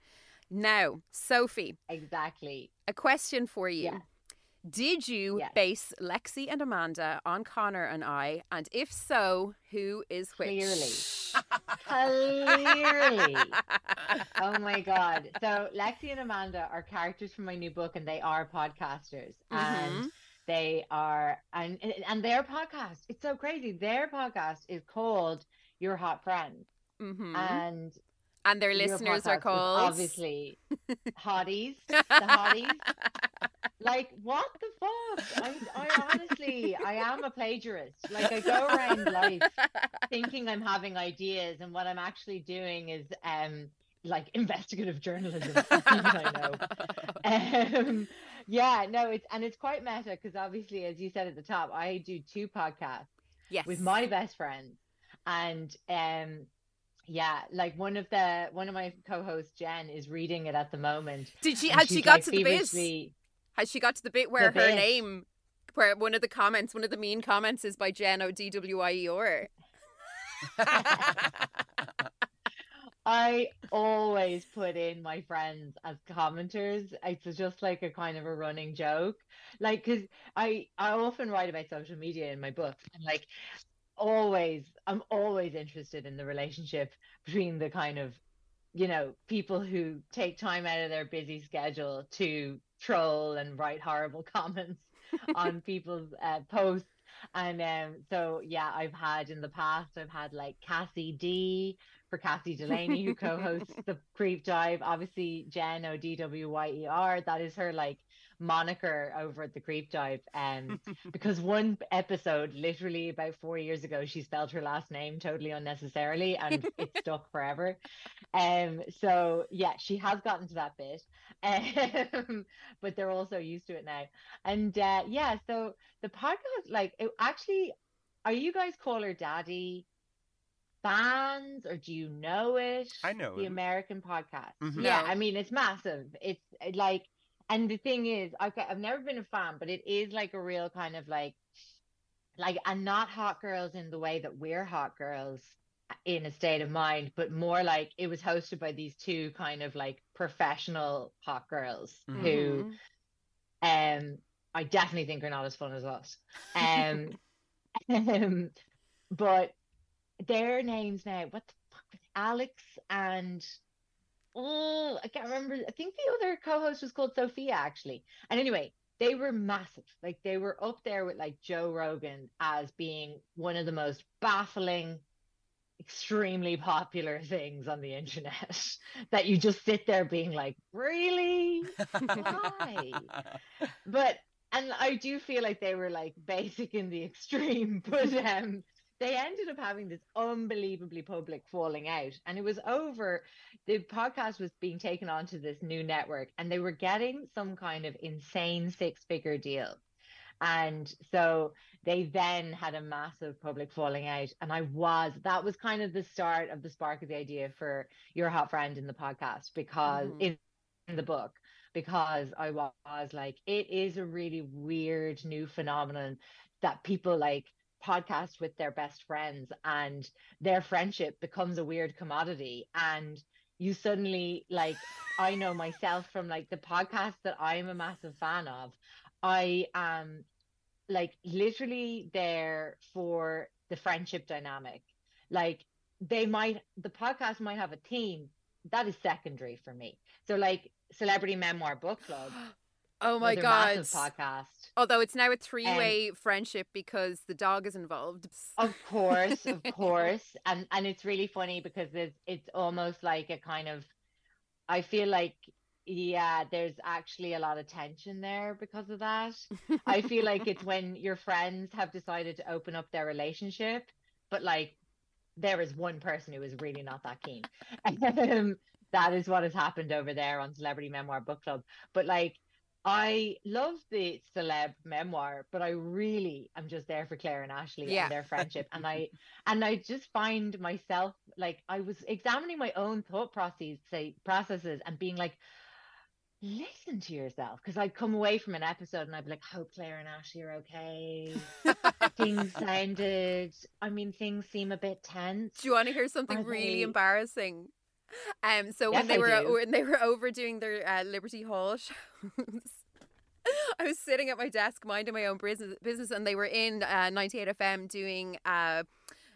Now, Sophie, Exactly. a question for you. Yeah. Did you Yes. base Lexi and Amanda on Connor and I? And if so, who is which? Clearly. Clearly. Oh my god. So Lexi and Amanda are characters from my new book and they are podcasters. Mhm. And they are and and their podcast, it's so crazy. Their podcast is called Your Hot Friend. hmm And and their listeners are called obviously hotties. The hotties. Like what the fuck? I, I honestly, I am a plagiarist. Like I go around life thinking I'm having ideas, and what I'm actually doing is um like investigative journalism. I know. Um, yeah, no, it's and it's quite meta because obviously, as you said at the top, I do two podcasts yes. with my best friends, and um. Yeah, like one of the one of my co-hosts, Jen, is reading it at the moment. Did she? Had she got like, to the bit? Has she got to the bit where her bit. name, where one of the comments, one of the mean comments, is by Jen O D W I E R? I always put in my friends as commenters. It's just like a kind of a running joke. Like, cause I I often write about social media in my book, and like always, I'm always interested in the relationship between the kind of, you know, people who take time out of their busy schedule to troll and write horrible comments on people's uh, posts. And um, so, yeah, I've had in the past, I've had like Cassie D for Cassie Delaney, who co hosts the Creep Dive. Obviously, Jen O D W Y E R, that is her like moniker over at the Creep Dive. Um, because one episode, literally about four years ago, she spelled her last name totally unnecessarily and it stuck forever. Um, so yeah, she has gotten to that bit. Um, but they're also used to it now. And uh, yeah, so the podcast, like, it actually, are you guys call her daddy fans or do you know it? I know the him. American podcast. Mhm. Yeah, Yeah. I mean, it's massive. It's uh, like, and the thing is, okay, I've never been a fan, but it is like a real kind of like, like, and not hot girls in the way that we're hot girls in a state of mind, but more like it was hosted by these two kind of like professional hot girls who Mhm. Um, I definitely think are not as fun as us. Um, um but their names now, what the fuck, Alex and oh, I can't remember. I think the other co-host was called Sophia actually. And anyway, they were massive. Like they were up there with like Joe Rogan as being one of the most baffling, extremely popular things on the internet that you just sit there being like, really? Why? but and I do feel like they were like basic in the extreme, but um they ended up having this unbelievably public falling out and it was over the podcast was being taken onto this new network and they were getting some kind of insane six figure deal and so they then had a massive public falling out and i was that was kind of the start of the spark of the idea for your hot friend in the podcast because mm-hmm. in, in the book because i was like it is a really weird new phenomenon that people like podcast with their best friends and their friendship becomes a weird commodity and you suddenly like i know myself from like the podcast that i'm a massive fan of i am like literally there for the friendship dynamic like they might the podcast might have a theme that is secondary for me so like celebrity memoir book club Oh my god! Podcast. Although it's now a three-way um, friendship because the dog is involved. Of course, of course, and and it's really funny because it's it's almost like a kind of. I feel like yeah, there's actually a lot of tension there because of that. I feel like it's when your friends have decided to open up their relationship, but like there is one person who is really not that keen. That is what has happened over there on Celebrity Memoir Book Club. But like I love the celeb memoir, but I really am just there for Claire and Ashley yeah. and their friendship. and I and I just find myself like I was examining my own thought processes, say processes, and being like, listen to yourself. Because I'd come away from an episode and I'd be like, hope Claire and Ashley are okay. things sounded I mean, things seem a bit tense. Do you want to hear something are really they... embarrassing? Um, so yes, when they were when they were over doing their uh, Liberty Hall shows, I was sitting at my desk minding my own business, business and they were in uh, 98 FM doing. Uh,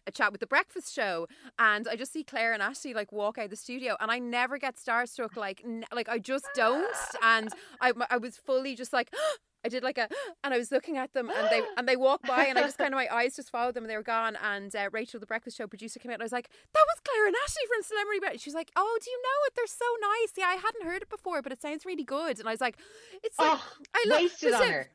a chat with the breakfast show and I just see Claire and Ashley like walk out the studio and I never get starstruck like n- like I just don't and I I was fully just like I did like a, and I was looking at them, and they and they walked by, and I just kind of my eyes just followed them, and they were gone. And uh, Rachel, the breakfast show producer, came out, and I was like, "That was Claire and Ashley from Celebrity Bed." She's like, "Oh, do you know it? They're so nice. Yeah, I hadn't heard it before, but it sounds really good." And I was like, "It's like oh, I love wasted on her."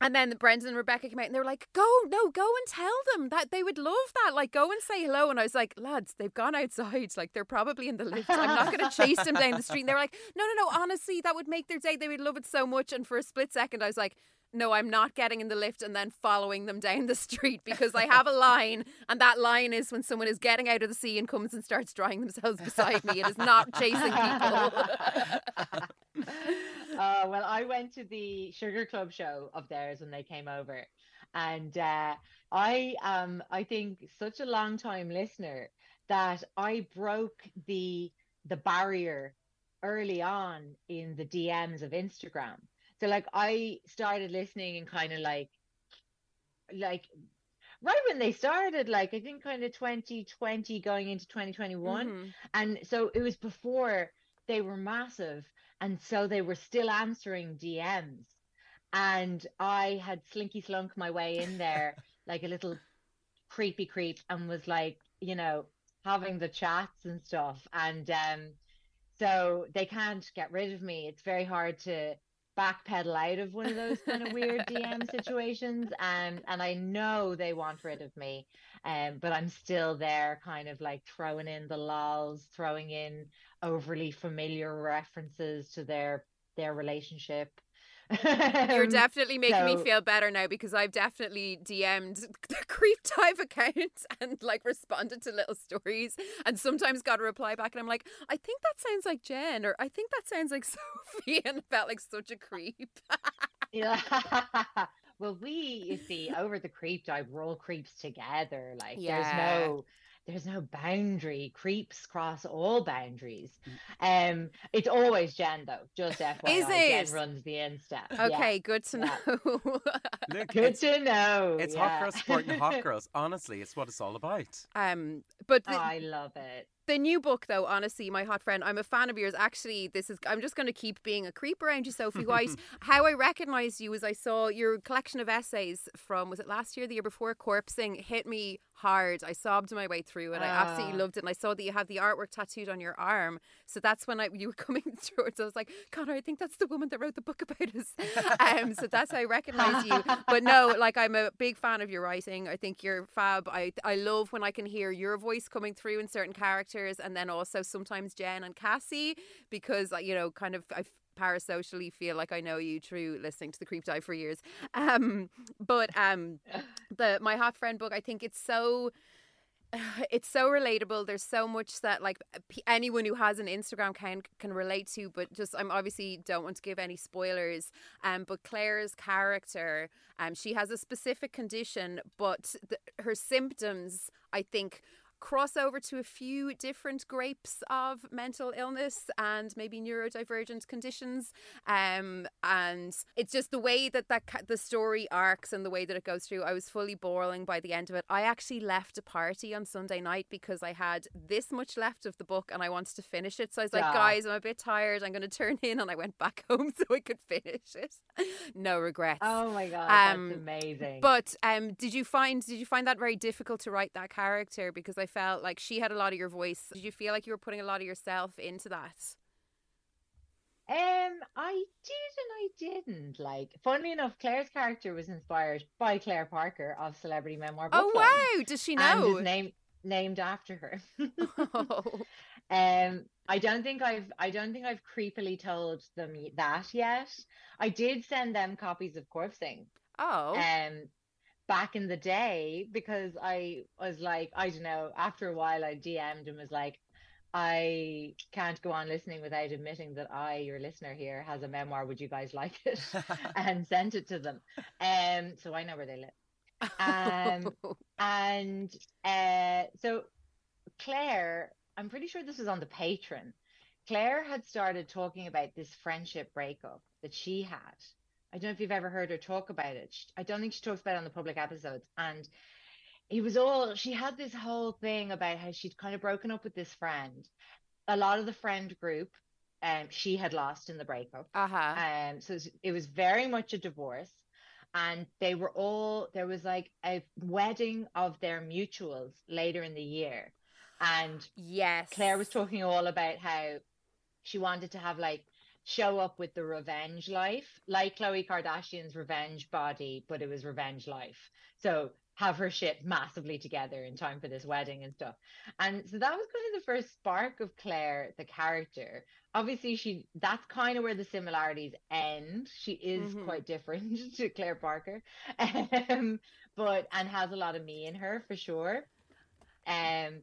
And then Brendan and Rebecca came out and they were like, go, no, go and tell them that they would love that. Like, go and say hello. And I was like, lads, they've gone outside. Like, they're probably in the lift. I'm not going to chase them down the street. And they were like, no, no, no, honestly, that would make their day. They would love it so much. And for a split second, I was like, no, I'm not getting in the lift and then following them down the street because I have a line, and that line is when someone is getting out of the sea and comes and starts drying themselves beside me. It is not chasing people. uh, well, I went to the Sugar Club show of theirs when they came over, and uh, I am, I think, such a long time listener that I broke the the barrier early on in the DMs of Instagram so like I started listening and kind of like like right when they started, like I think kind of 2020 going into 2021. Mm-hmm. And so it was before they were massive. And so they were still answering DMs. And I had slinky slunk my way in there like a little creepy creep and was like, you know, having the chats and stuff. And um so they can't get rid of me. It's very hard to backpedal out of one of those kind of weird DM situations. And and I know they want rid of me. Um, but I'm still there kind of like throwing in the lols, throwing in overly familiar references to their their relationship. You're um, definitely making so, me feel better now because I've definitely DM'd the Creep Dive account and like responded to little stories and sometimes got a reply back and I'm like, I think that sounds like Jen or I think that sounds like Sophie and felt like such a creep. yeah. Well, we, you see, over the creep dive, we're all creeps together. Like, yeah. there's no, there's no boundary. Creeps cross all boundaries. Um, it's always Jen though. Just FYI, Is Jen runs the Insta. Yeah. Okay, good to Yeah. know. Look, Good to know. it's yeah. hot girls supporting hot girls. Honestly, it's what it's all about. um, but the, I love it. The new book, though, honestly, my hot friend, I'm a fan of yours. Actually, this is I'm just going to keep being a creep around you, Sophie White. How I recognised you was I saw your collection of essays from was it last year, the year before, Corpsing, hit me hard. I sobbed my way through it. I absolutely Ah. loved it, and I saw that you have the artwork tattooed on your arm. So that's when I you were coming. So I was like, Conor, I think that's the woman that wrote the book about us. um, so that's how I recognise you. But no, like I'm a big fan of your writing. I think you're fab. I I love when I can hear your voice coming through in certain characters, and then also sometimes Jen and Cassie, because you know, kind of I parasocially feel like I know you through listening to the Creep Dive for years. Um, but um, the my hot friend book, I think it's so it's so relatable. There's so much that like p- anyone who has an Instagram account can relate to. But just I'm obviously don't want to give any spoilers. Um, but Claire's character, um, she has a specific condition, but the, her symptoms, I think. Cross over to a few different grapes of mental illness and maybe neurodivergent conditions, um, and it's just the way that that the story arcs and the way that it goes through. I was fully boiling by the end of it. I actually left a party on Sunday night because I had this much left of the book and I wanted to finish it. So I was like, Yeah. guys, I'm a bit tired. I'm going to turn in, and I went back home so I could finish it. no regrets. Oh my god, Um, that's amazing. But um, did you find did you find that very difficult to write that character? Because I felt like she had a lot of your voice. Did you feel like you were putting a lot of yourself into that? Um, I did and I didn't. Like, funnily enough, Claire's character was inspired by Claire Parker of Celebrity Memoir Book Oh Club, wow! Does she and know? is named named after her. Oh. um, I don't think I've I don't think I've creepily told them that yet. I did send them copies of Corpsing. oh. um back in the day because I was like, I don't know, after a while I DM'd and was like, I can't go on listening without admitting that I, your listener here, has a memoir. Would you guys like it? and sent it to them. Um, so I know where they live. um, And uh, so Claire, I'm pretty sure this was on the Patreon. Claire had started talking about this friendship breakup that she had. I don't know if you've ever heard her talk about it. Sh- I don't think she talks about it on the public episodes. And it was all, she had this whole thing about how she'd kind of broken up with this friend. A lot of the friend group, um, she had lost in the breakup. uh huh. Um, so it was, it was very much a divorce. And they were all, there was like a wedding of their mutuals later in the year. And yes. Claire was talking all about how she wanted to have like show up with the revenge life, like Khloe Kardashian's revenge body, but it was revenge life. So have her shit massively together in time for this wedding and stuff. And so that was kind of the first spark of Claire, the character. Obviously, she that's kind of where the similarities end. She is Mhm. quite different to Claire Parker. Um, but and has a lot of me in her for sure. Um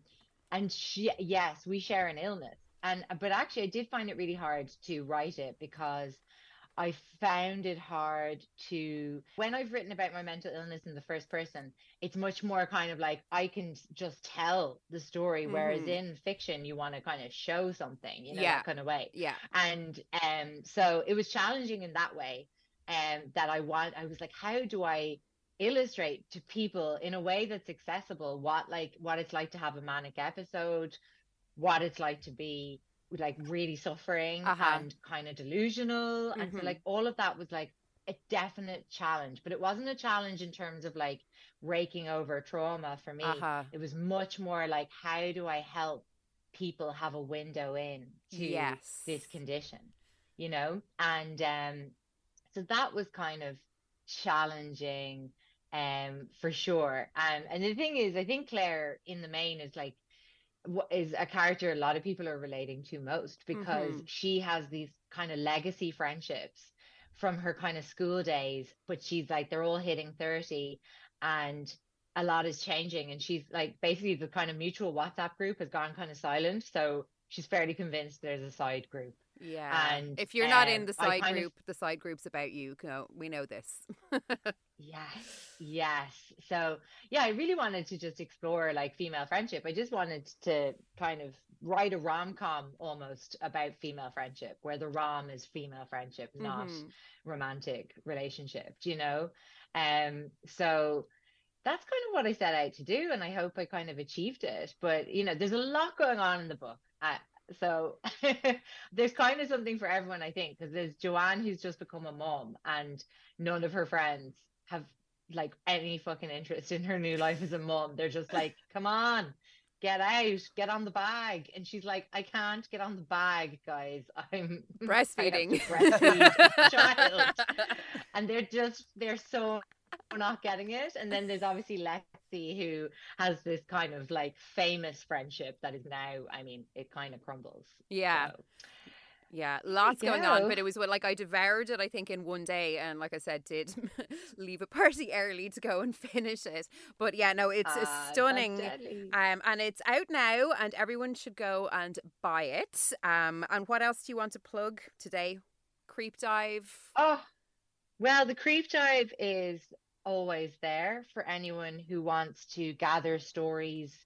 and she yes we share an illness and but actually i did find it really hard to write it because i found it hard to when i've written about my mental illness in the first person it's much more kind of like i can just tell the story whereas Mhm. in fiction you want to kind of show something you know Yeah. that kind of way Yeah. and um so it was challenging in that way um that i want i was like how do i illustrate to people in a way that's accessible what like what it's like to have a manic episode what it's like to be like really suffering Uh-huh. and kind of delusional and so Mhm. like all of that was like a definite challenge but it wasn't a challenge in terms of like raking over trauma for me Uh huh. it was much more like how do i help people have a window in to Yes. this condition you know and um so that was kind of challenging um for sure um and the thing is i think claire in the main is like is a character a lot of people are relating to most because Mhm. she has these kind of legacy friendships from her kind of school days but she's like they're all hitting 30 and a lot is changing and she's like basically the kind of mutual whatsapp group has gone kind of silent so she's fairly convinced there's a side group Yeah. And, if you're not in um, the side kind of- group, the side group's about you. No, we know this. Yes, yes. So, yeah, I really wanted to just explore like female friendship. I just wanted to kind of write a rom-com almost about female friendship, where the rom is female friendship, not Mhm. romantic relationship, do you know? Um, so that's kind of what I set out to do, and I hope I kind of achieved it. But you know, there's a lot going on in the book. Uh, so there's kind of something for everyone, I think, because there's Joanne who's just become a mom, and none of her friends have like any fucking interest in her new life as a mom. They're just like, come on, get out, get on the bag. And she's like, I can't get on the bag, guys. I'm I have to Breastfeeding. breastfeed child. And they're just they're so not getting it. And then there's obviously Lexi who has this kind of like famous friendship that is now, I mean, it kind of crumbles. Yeah. So, Yeah, lots going on, but it was what like I devoured it. I think in one day, and like I said, did leave a party early to go and finish it. But yeah, no, it's a ah, stunning. Um, and it's out now, and everyone should go and buy it. Um, and what else do you want to plug today? Creep dive. Oh, well, the creep dive is always there for anyone who wants to gather stories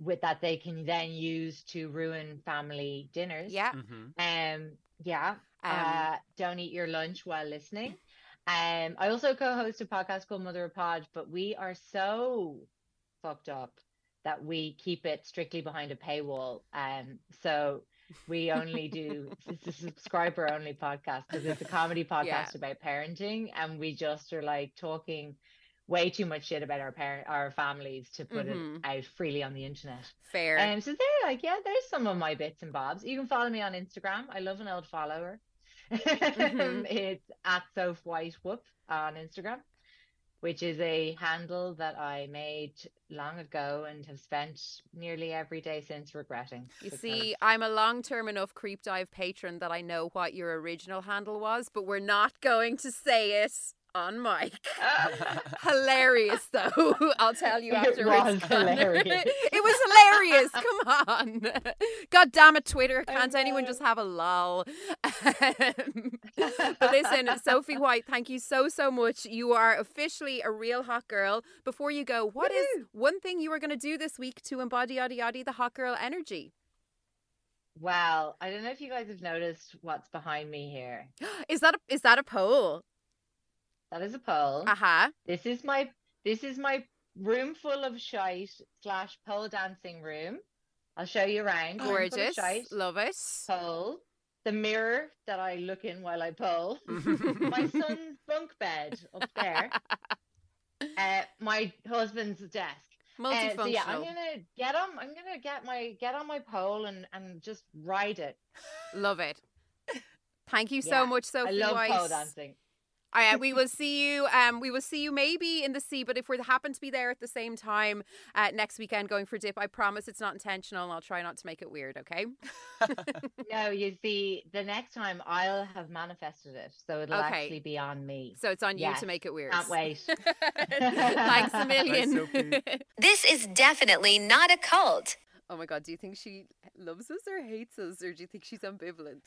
with that they can then use to ruin family dinners. Yeah. hmm Um, yeah. Um, uh, don't eat your lunch while listening. Um, I also co-host a podcast called Mother of Pod, but we are so fucked up that we keep it strictly behind a paywall. Um, so we only do it's a subscriber only podcast because it's a comedy podcast Yeah. about parenting, and we just are like talking way too much shit about our parent our families to put Mhm. it out freely on the internet. fair. Um, so they're like, yeah, there's some of my bits and bobs. You can follow me on Instagram. I love an old follower. Mhm. It's at Soph White Whoop on Instagram, which is a handle that I made long ago and have spent nearly every day since regretting. You see, I'm a long term enough creep dive patron that I know what your original handle was, but we're not going to say it on mic. hilarious though. I'll tell you It afterwards. was hilarious. it was hilarious. Come on. God damn it, Twitter. Can't anyone just have a lol? Um, but listen, Sophie White, thank you so, so much. You are officially a real hot girl. Before you go, what is Woohoo. one thing you are going to do this week to embody yada yada the hot girl energy? Well, I don't know if you guys have noticed what's behind me here. Is that a, is that a poll? That is a poll. Uh-huh. This is my this is my room full of shite slash pole dancing room. I'll show you around. Room full of Gorgeous. shite, Love it. pole. The mirror that I look in while I pole. my son's bunk bed up there. Uh, my husband's desk. Uh, so yeah, I'm gonna get on. I'm gonna get my get on my pole and and just ride it. Love it. Thank you so Yeah, much, Sophie I love pole dancing. Uh, we will see you. Um, we will see you maybe in the sea, but if we happen to be there at the same time uh, next weekend going for dip, I promise it's not intentional, and I'll try not to make it weird. Okay? No, you see, the next time I'll have manifested it, so it'll Okay. actually be on me. So it's on you to make it weird. Can't wait. Thanks a million. Sophie. This is definitely not a cult. oh my god, do you think she loves us or hates us, or do you think she's ambivalent?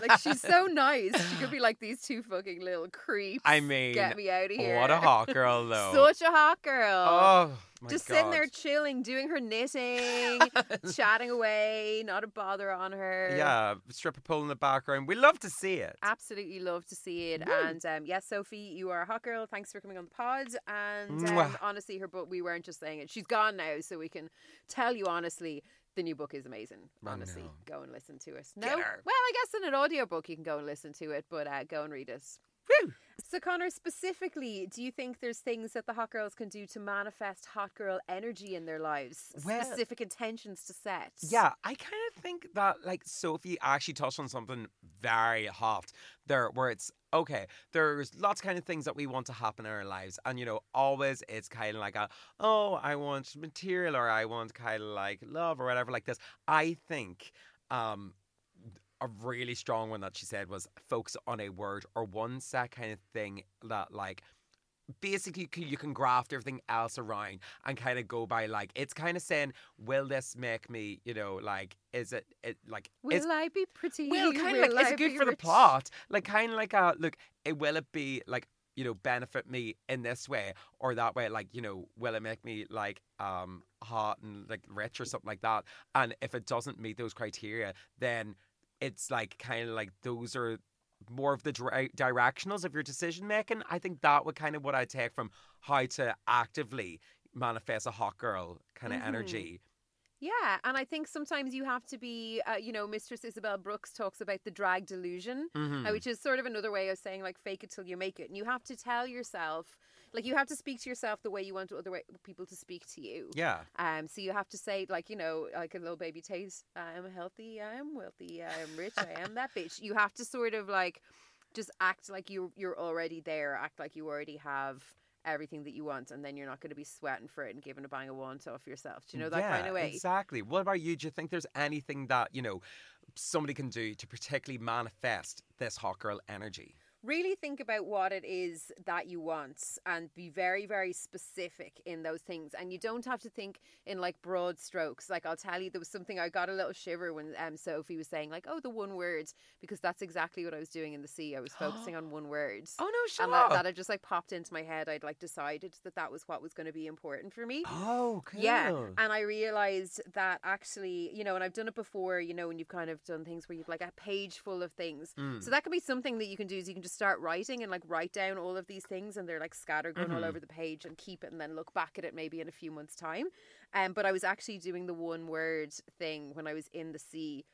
Like she's so nice. She could be like these two fucking little creeps. I mean, get me out of here. What a hot girl, though. Such a hot girl. oh, my just God. sitting there chilling, doing her knitting, chatting away, not a bother on her. Yeah, stripper pole in the background. We love to see it. Absolutely love to see it. Woo. And um, yes, Sophie, you are a hot girl. Thanks for coming on the pod. And um, honestly, her but we weren't just saying it. She's gone now, so we can tell you honestly, the new book is amazing. Honestly, go and listen to it. No, well, I guess in an audiobook you can go and listen to it, but uh, go and read it. Woo! So, Conor, specifically, do you think there's things that the hot girls can do to manifest hot girl energy in their lives? Well- Specific intentions to set? Yeah, I kind of think that like Sophie actually touched on something very hot there, where it's okay. There's lots of kind of things that we want to happen in our lives, and you know, always it's kind of like a oh, I want material or I want kind of like love or whatever like this. I think um a really strong one that she said was focus on a word or one set kind of thing that like basically you- can graft everything else around and kind of go by like it's kind of saying, will this make me, you know, like is it, it like Will is I be pretty? well, kind of Will like is it good for the plot? Like kind of like a look. It will it be like you know benefit me in this way or that way? Like you know, will it make me like um hot and like rich or something like that? And if it doesn't meet those criteria, then it's like kind of like those are more of the dire- directionals of your decision making. I think that would kind of what I take from how to actively manifest a hot girl kind of Mhm. energy. Yeah, and I think sometimes you have to be, uh, you know, Mistress Isabelle Brooks talks about the drag delusion, uh, Mhm. which is sort of another way of saying like fake it till you make it. And you have to tell yourself, like you have to speak to yourself the way you want other way, people to speak to you. Yeah. Um, so you have to say like you know like a little baby taste. I am healthy. I am wealthy. I am rich. I am that bitch. You have to sort of like just act like you you're already there. Act like you already have everything that you want, and then you're not going to be sweating for it and giving a bang of want off yourself. Do you know that yeah, kind of way? Exactly. What about you? Do you think there's anything that, you know, somebody can do to particularly manifest this hot girl energy? Really think about what it is that you want and be very very specific in those things and you don't have to think in like broad strokes like i'll tell you there was something i got a little shiver when um, sophie was saying like oh the one word because that's exactly what i was doing in the sea i was focusing on one word Oh no, shut and up. that, that had just like popped into my head i'd like decided that that was what was going to be important for me oh, cool. yeah, and I realized that actually, you know, and I've done it before, you know, when you've kind of done things where you've like a page full of things. Mm. So that can be something that you can do is you can just start writing and like write down all of these things and they're like scattered going all over the page and keep it and then look back at it maybe in a few months' time. Um, but I was actually doing the one word thing when I was in the sea.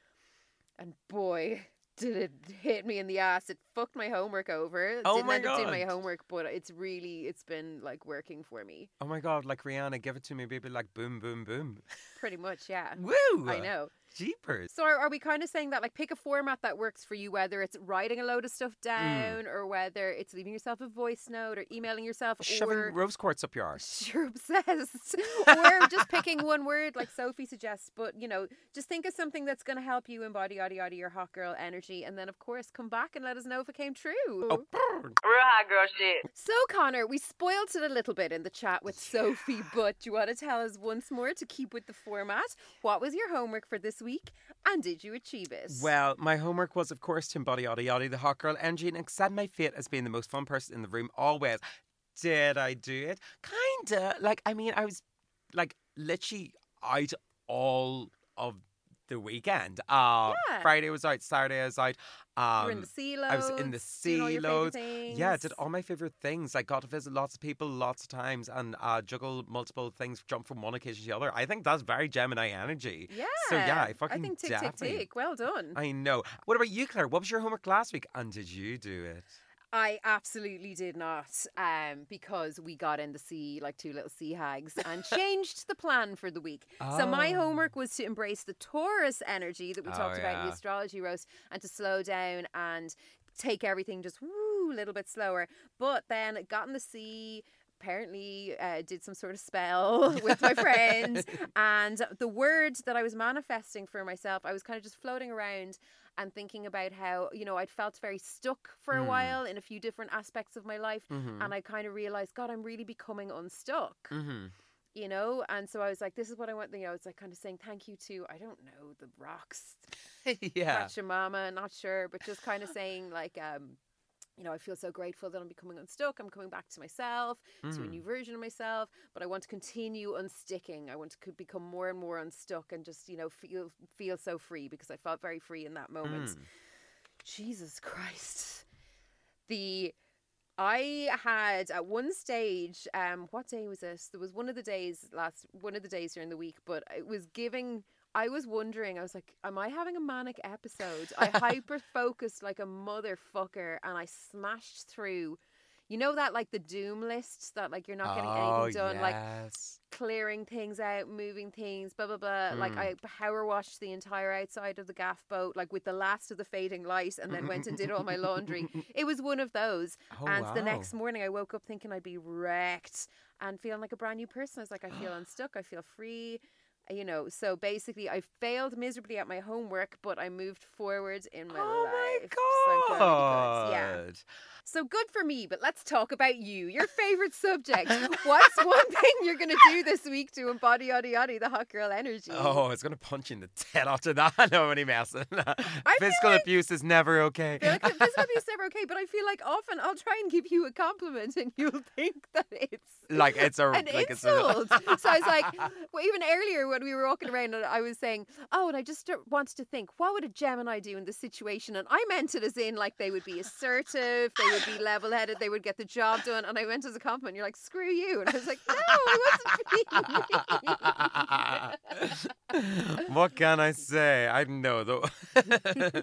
And boy, did it hit me in the ass. It fucked my homework over. Oh Didn't my end up doing my homework, but it's really it's been like working for me. Oh my god, like Rihanna, give it to me, baby, like boom, boom, boom. Pretty much, yeah. Woo! I know. Jeepers. So are, are we kind of saying that like pick a format that works for you, whether it's writing a load of stuff Mm. down or whether it's leaving yourself a voice note or emailing yourself Shoving or rose quartz up your arse. you're obsessed or just picking one word like Sophie suggests. But you know, just think of something that's going to help you embody yada yada your hot girl energy, and then of course come back and let us know if it came true. Oh, burn. So Conor, we spoiled it a little bit in the chat with Sophie, but do you want to tell us once more to keep with the format? What was your homework for this week, and did you achieve it? Well, my homework was, of course, to embody yada yada the hot girl and accept my fate as being the most fun person in the room always. Did I do it? Kinda. Like, I mean, I was like literally out all of the weekend. Uh Yeah. Friday was out, Saturday was out. Um, in the sea loads. I was in the sea loads. Yeah, did all my favorite things. I got to visit lots of people lots of times and uh, juggle multiple things, jump from one occasion to the other. I think that's very Gemini energy. Yeah. So yeah, I fucking think tick definitely- tick tick. Well done. I know. What about you, Claire? What was your homework last week? And did you do it? I absolutely did not, um, because we got in the sea like two little sea hags and changed the plan for the week. So my Oh. homework was to embrace the Taurus energy that we Oh, talked about in the astrology roast, and to slow down and take everything just woo a little bit slower. But then got in the sea. Apparently, uh, did some sort of spell with my friends, and the word that I was manifesting for myself, I was kind of just floating around and thinking about how you know I'd felt very stuck for a Mm. while in a few different aspects of my life, Mm-hmm. and I kind of realized, God, I'm really becoming unstuck. mm-hmm. You know, and so I was like, this is what I want. You know, I was like kind of saying thank you to I don't know the rocks, yeah. Pachamama, not sure, but just kind of saying like, um, you know, I feel so grateful that I'm becoming unstuck. I'm coming back to myself, to a Mm. new version of myself. But I want to continue unsticking. I want to co- become more and more unstuck and just you know feel feel so free because I felt very free in that moment. Mm. Jesus Christ. The I had at one stage, um, what day was this? There was one of the days last one of the days during the week, but it was giving I was wondering, I was like, am I having a manic episode? I hyper focused like a motherfucker and I smashed through you know that like the doom list that like you're not getting oh, anything done, like clearing things out, moving things, blah blah blah. Like Mm. I power washed the entire outside of the gaff boat, like with the last of the fading light, and then went and did all my laundry. It was one of those. Oh, and the next morning, I woke up thinking I'd be wrecked and feeling like a brand new person. I was like, I feel unstuck. I feel free. You know, so basically, I failed miserably at my homework, but I moved forward in my oh life. Oh my So god! good. Yeah. So good for me, but let's talk about you. Your favorite subject. What's one thing you're going to do this week to embody yada yada the hot girl energy? Oh, it's gonna punch you in the head after that. no, I'm only messing. Physical like- abuse is never okay. Like physical abuse is never okay, but I feel like often I'll try and give you a compliment and you'll think that it's like it's a an like insult. it's so I was like, well, even earlier when we were walking around, and I was saying, oh, and I just wanted to think, what would a Gemini do in this situation? And I meant it as in like they would be assertive, they would be level-headed, they would get the job done. And I went as a compliment. You're like, screw you, and I was like, no, I wasn't being what can I say? I know though.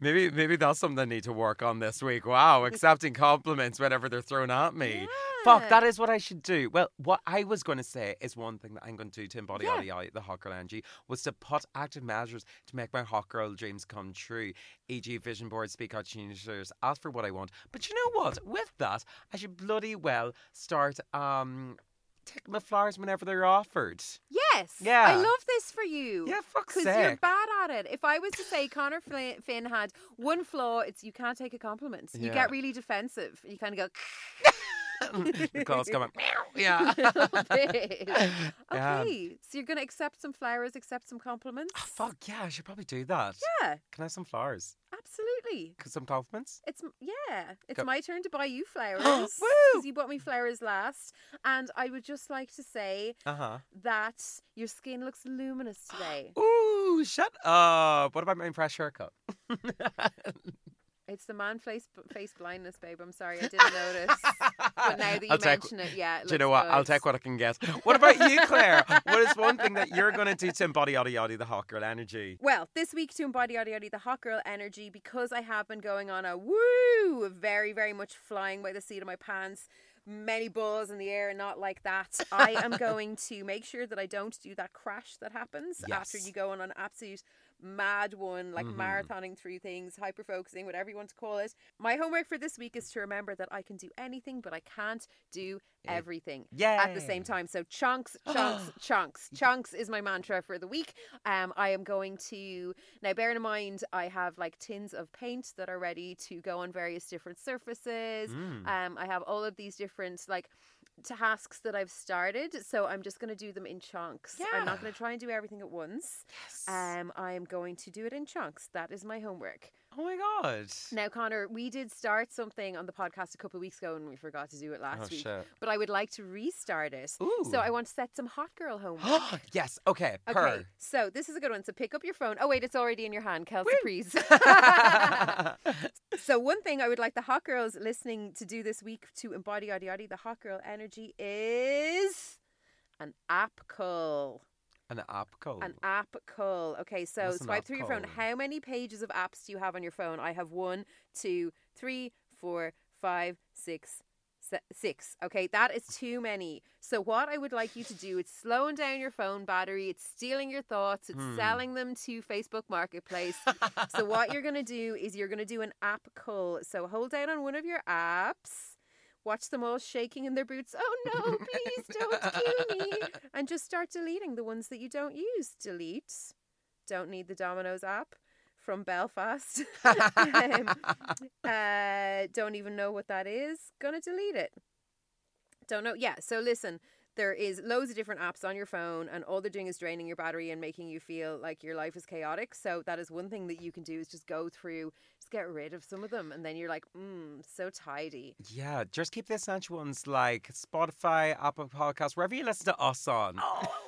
maybe maybe that's something I need to work on this week. Wow, accepting compliments whenever they're thrown at me. Fuck, Yeah. that is what I should do. Well, what I was going to say is one thing that I'm going to do to embody Yeah. all the, hot girl energy was to put active measures to make my hot girl dreams come true. E.g., vision boards, speak out newsletters, ask for what I want. But you know what? With that, I should bloody well start um taking the flowers whenever they're offered. Yes. Yeah. I love this for you. Yeah, fuck's Because you're bad at it. If I was to say Conor Finn had one flaw, it's you can't take a compliment. You get really defensive. You kind of go, claws coming. Yeah. bit. Yeah. Okay, so you're going to accept some flowers, accept some compliments? Oh, fuck yeah, I should probably do that. Yeah, Can I have some flowers? absolutely. Some compliments? It's yeah, it's Go- my turn to buy you flowers. Woo! Because you bought me flowers last, and I would just like to say Uh huh. that your skin looks luminous today. Ooh, shut up. What about my fresh haircut? It's the man face face blindness, babe. I'm sorry, I didn't notice. But now that you I'll take- mention it, yeah. It Do you know what? I'll take what I can get. What about you, Claire? what is one thing that you're going to do to embody yada yada the hot girl energy? Well, this week to embody yada yada the hot girl energy because I have been going on a woo, very very much flying by the seat of my pants. Many balls in the air, and not like that. I am going to make sure that I don't do that crash that happens after you go on an absolute mad one, like Mhm. marathoning through things, hyper focusing, whatever you want to call it. My homework for this week is to remember that I can do anything, but I can't do everything Yeah. at the same time. So chunks, chunks, chunks. Chunks is my mantra for the week. Um, I am going to now. Bearing in mind, I have like tins of paint that are ready to go on various different surfaces. Mm. Um, I have all of these different like tasks that I've started. So I'm just going to do them in chunks. I'm not going to try and do everything at once. Yes. Um, I am going to do it in chunks. That is my homework. Oh my god. Now, Conor, we did start something on the podcast a couple of weeks ago, and we forgot to do it oh, last oh week. shit. But I would like to restart it. Ooh. So I want to set some hot girl homework. yes. Okay. Okay, Per. so this is a good one. So pick up your phone. Oh wait, it's already in your hand, Kelsey Priest. so one thing I would like the hot girls listening to do this week to embody yada yada the hot girl energy is an app call. An app code. An app call. Okay, so What's swipe through your phone. call? How many pages of apps do you have on your phone? I have one, two, three, four, five, six, se- six. Okay, that is too many. So what I would like you to do is slowing down your phone battery. It's stealing your thoughts. It's Hmm. selling them to Facebook Marketplace. so what you're gonna do is you're gonna do an app call. So hold down on one of your apps. Watch them all shaking in their boots. Oh no, please don't kill me. And just start deleting the ones that you don't use. Delete. Don't need the Domino's app from Belfast. um, uh, don't even know what that is. Gonna delete it. Don't know. Yeah. So listen, there is loads of different apps on your phone, and all they're doing is draining your battery and making you feel like your life is chaotic. So that is one thing that you can do is just go through, just get rid of some of them, and then you're like, mmm, so tidy. yeah. Just keep the essential ones like Spotify, Apple Podcasts, wherever you listen to us on. Oh yes.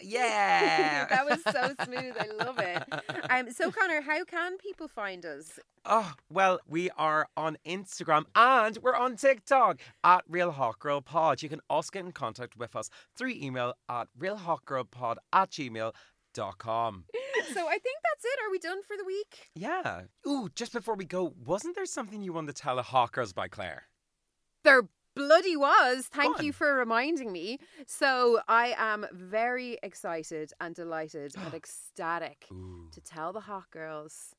Yeah. that was so smooth. I love it. Um, so Conor, how can people find us? Oh, well, we are on Instagram and we're on TikTok at Real Hot Girl Pod. You can also get in contact with us through email at realhotgirlpod at gmail.com. So I think that's it. Are we done for the week? Yeah. Ooh, just before we go, wasn't there something you wanted to tell the Girls by Claire? There bloody was. Thank Go you for reminding me. So I am very excited and delighted and ecstatic Ooh. to tell the hot girls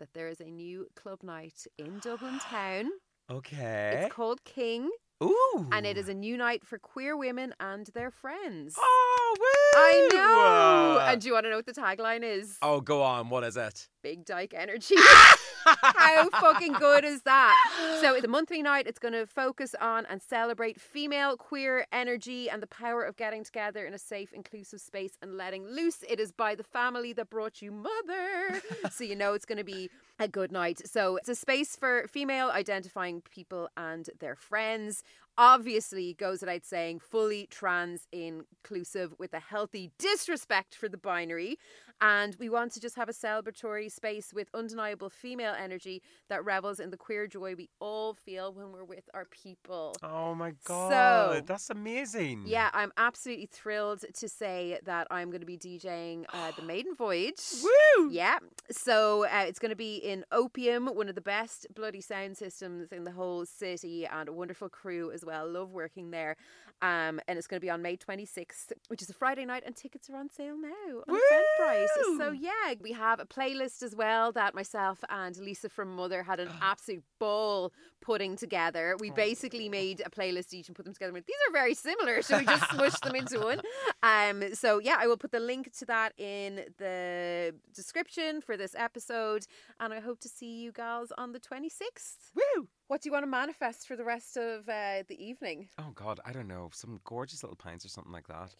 that there is a new club night in Dublin town. Okay. It's called King, Ooh. and it is a new night for queer women and their friends. Oh, Oh, woo! I know. Uh. And do you want to know what the tagline is? oh, go on. What is it? Big Dyke Energy. How fucking good is that? So, the monthly night, it's going to focus on and celebrate female queer energy and the power of getting together in a safe, inclusive space and letting loose. It is by the family that brought you mother. so, you know it's going to be a good night. So, it's a space for female identifying people and their friends. Obviously, goes without saying, fully trans inclusive with a healthy disrespect for the binary. And we want to just have a celebratory space with undeniable female energy that revels in the queer joy we all feel when we're with our people. Oh my god, So- that's amazing. Yeah, I'm absolutely thrilled to say that I'm going to be DJing uh, the Maiden Voyage. Woo! Yeah, so uh, it's going to be in Opium, one of the best bloody sound systems in the whole city, and a wonderful crew as well. Love working there. Um, and it's going to be on May 26th, which is a Friday night, and tickets are on sale now on Eventbrite. So yeah, we have a playlist as well that myself and Lisa from Mother had an absolute ball putting together. We basically made a playlist each and put them together. went, These are very similar, so we just smushed them into one. Um, so yeah, I will put the link to that in the description for this episode, and I hope to see you gals on the 26th. Woo! What do you want to manifest for the rest of uh, the evening? Oh god, I don't know. Some gorgeous little pints or something like that.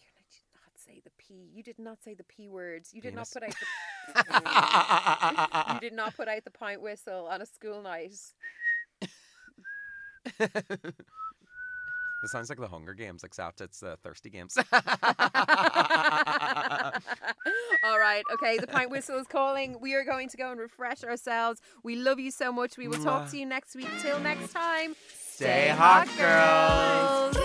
You did not say the P. You did not say the P words. You did Penis. not put out the. you did not put out the pint whistle on a school night. This sounds like the Hunger Games, except it's the uh, Thirsty Games. All right, okay. The pint whistle is calling. We are going to go and refresh ourselves. We love you so much. We will talk to you next week. Till next time. Stay hot, girls.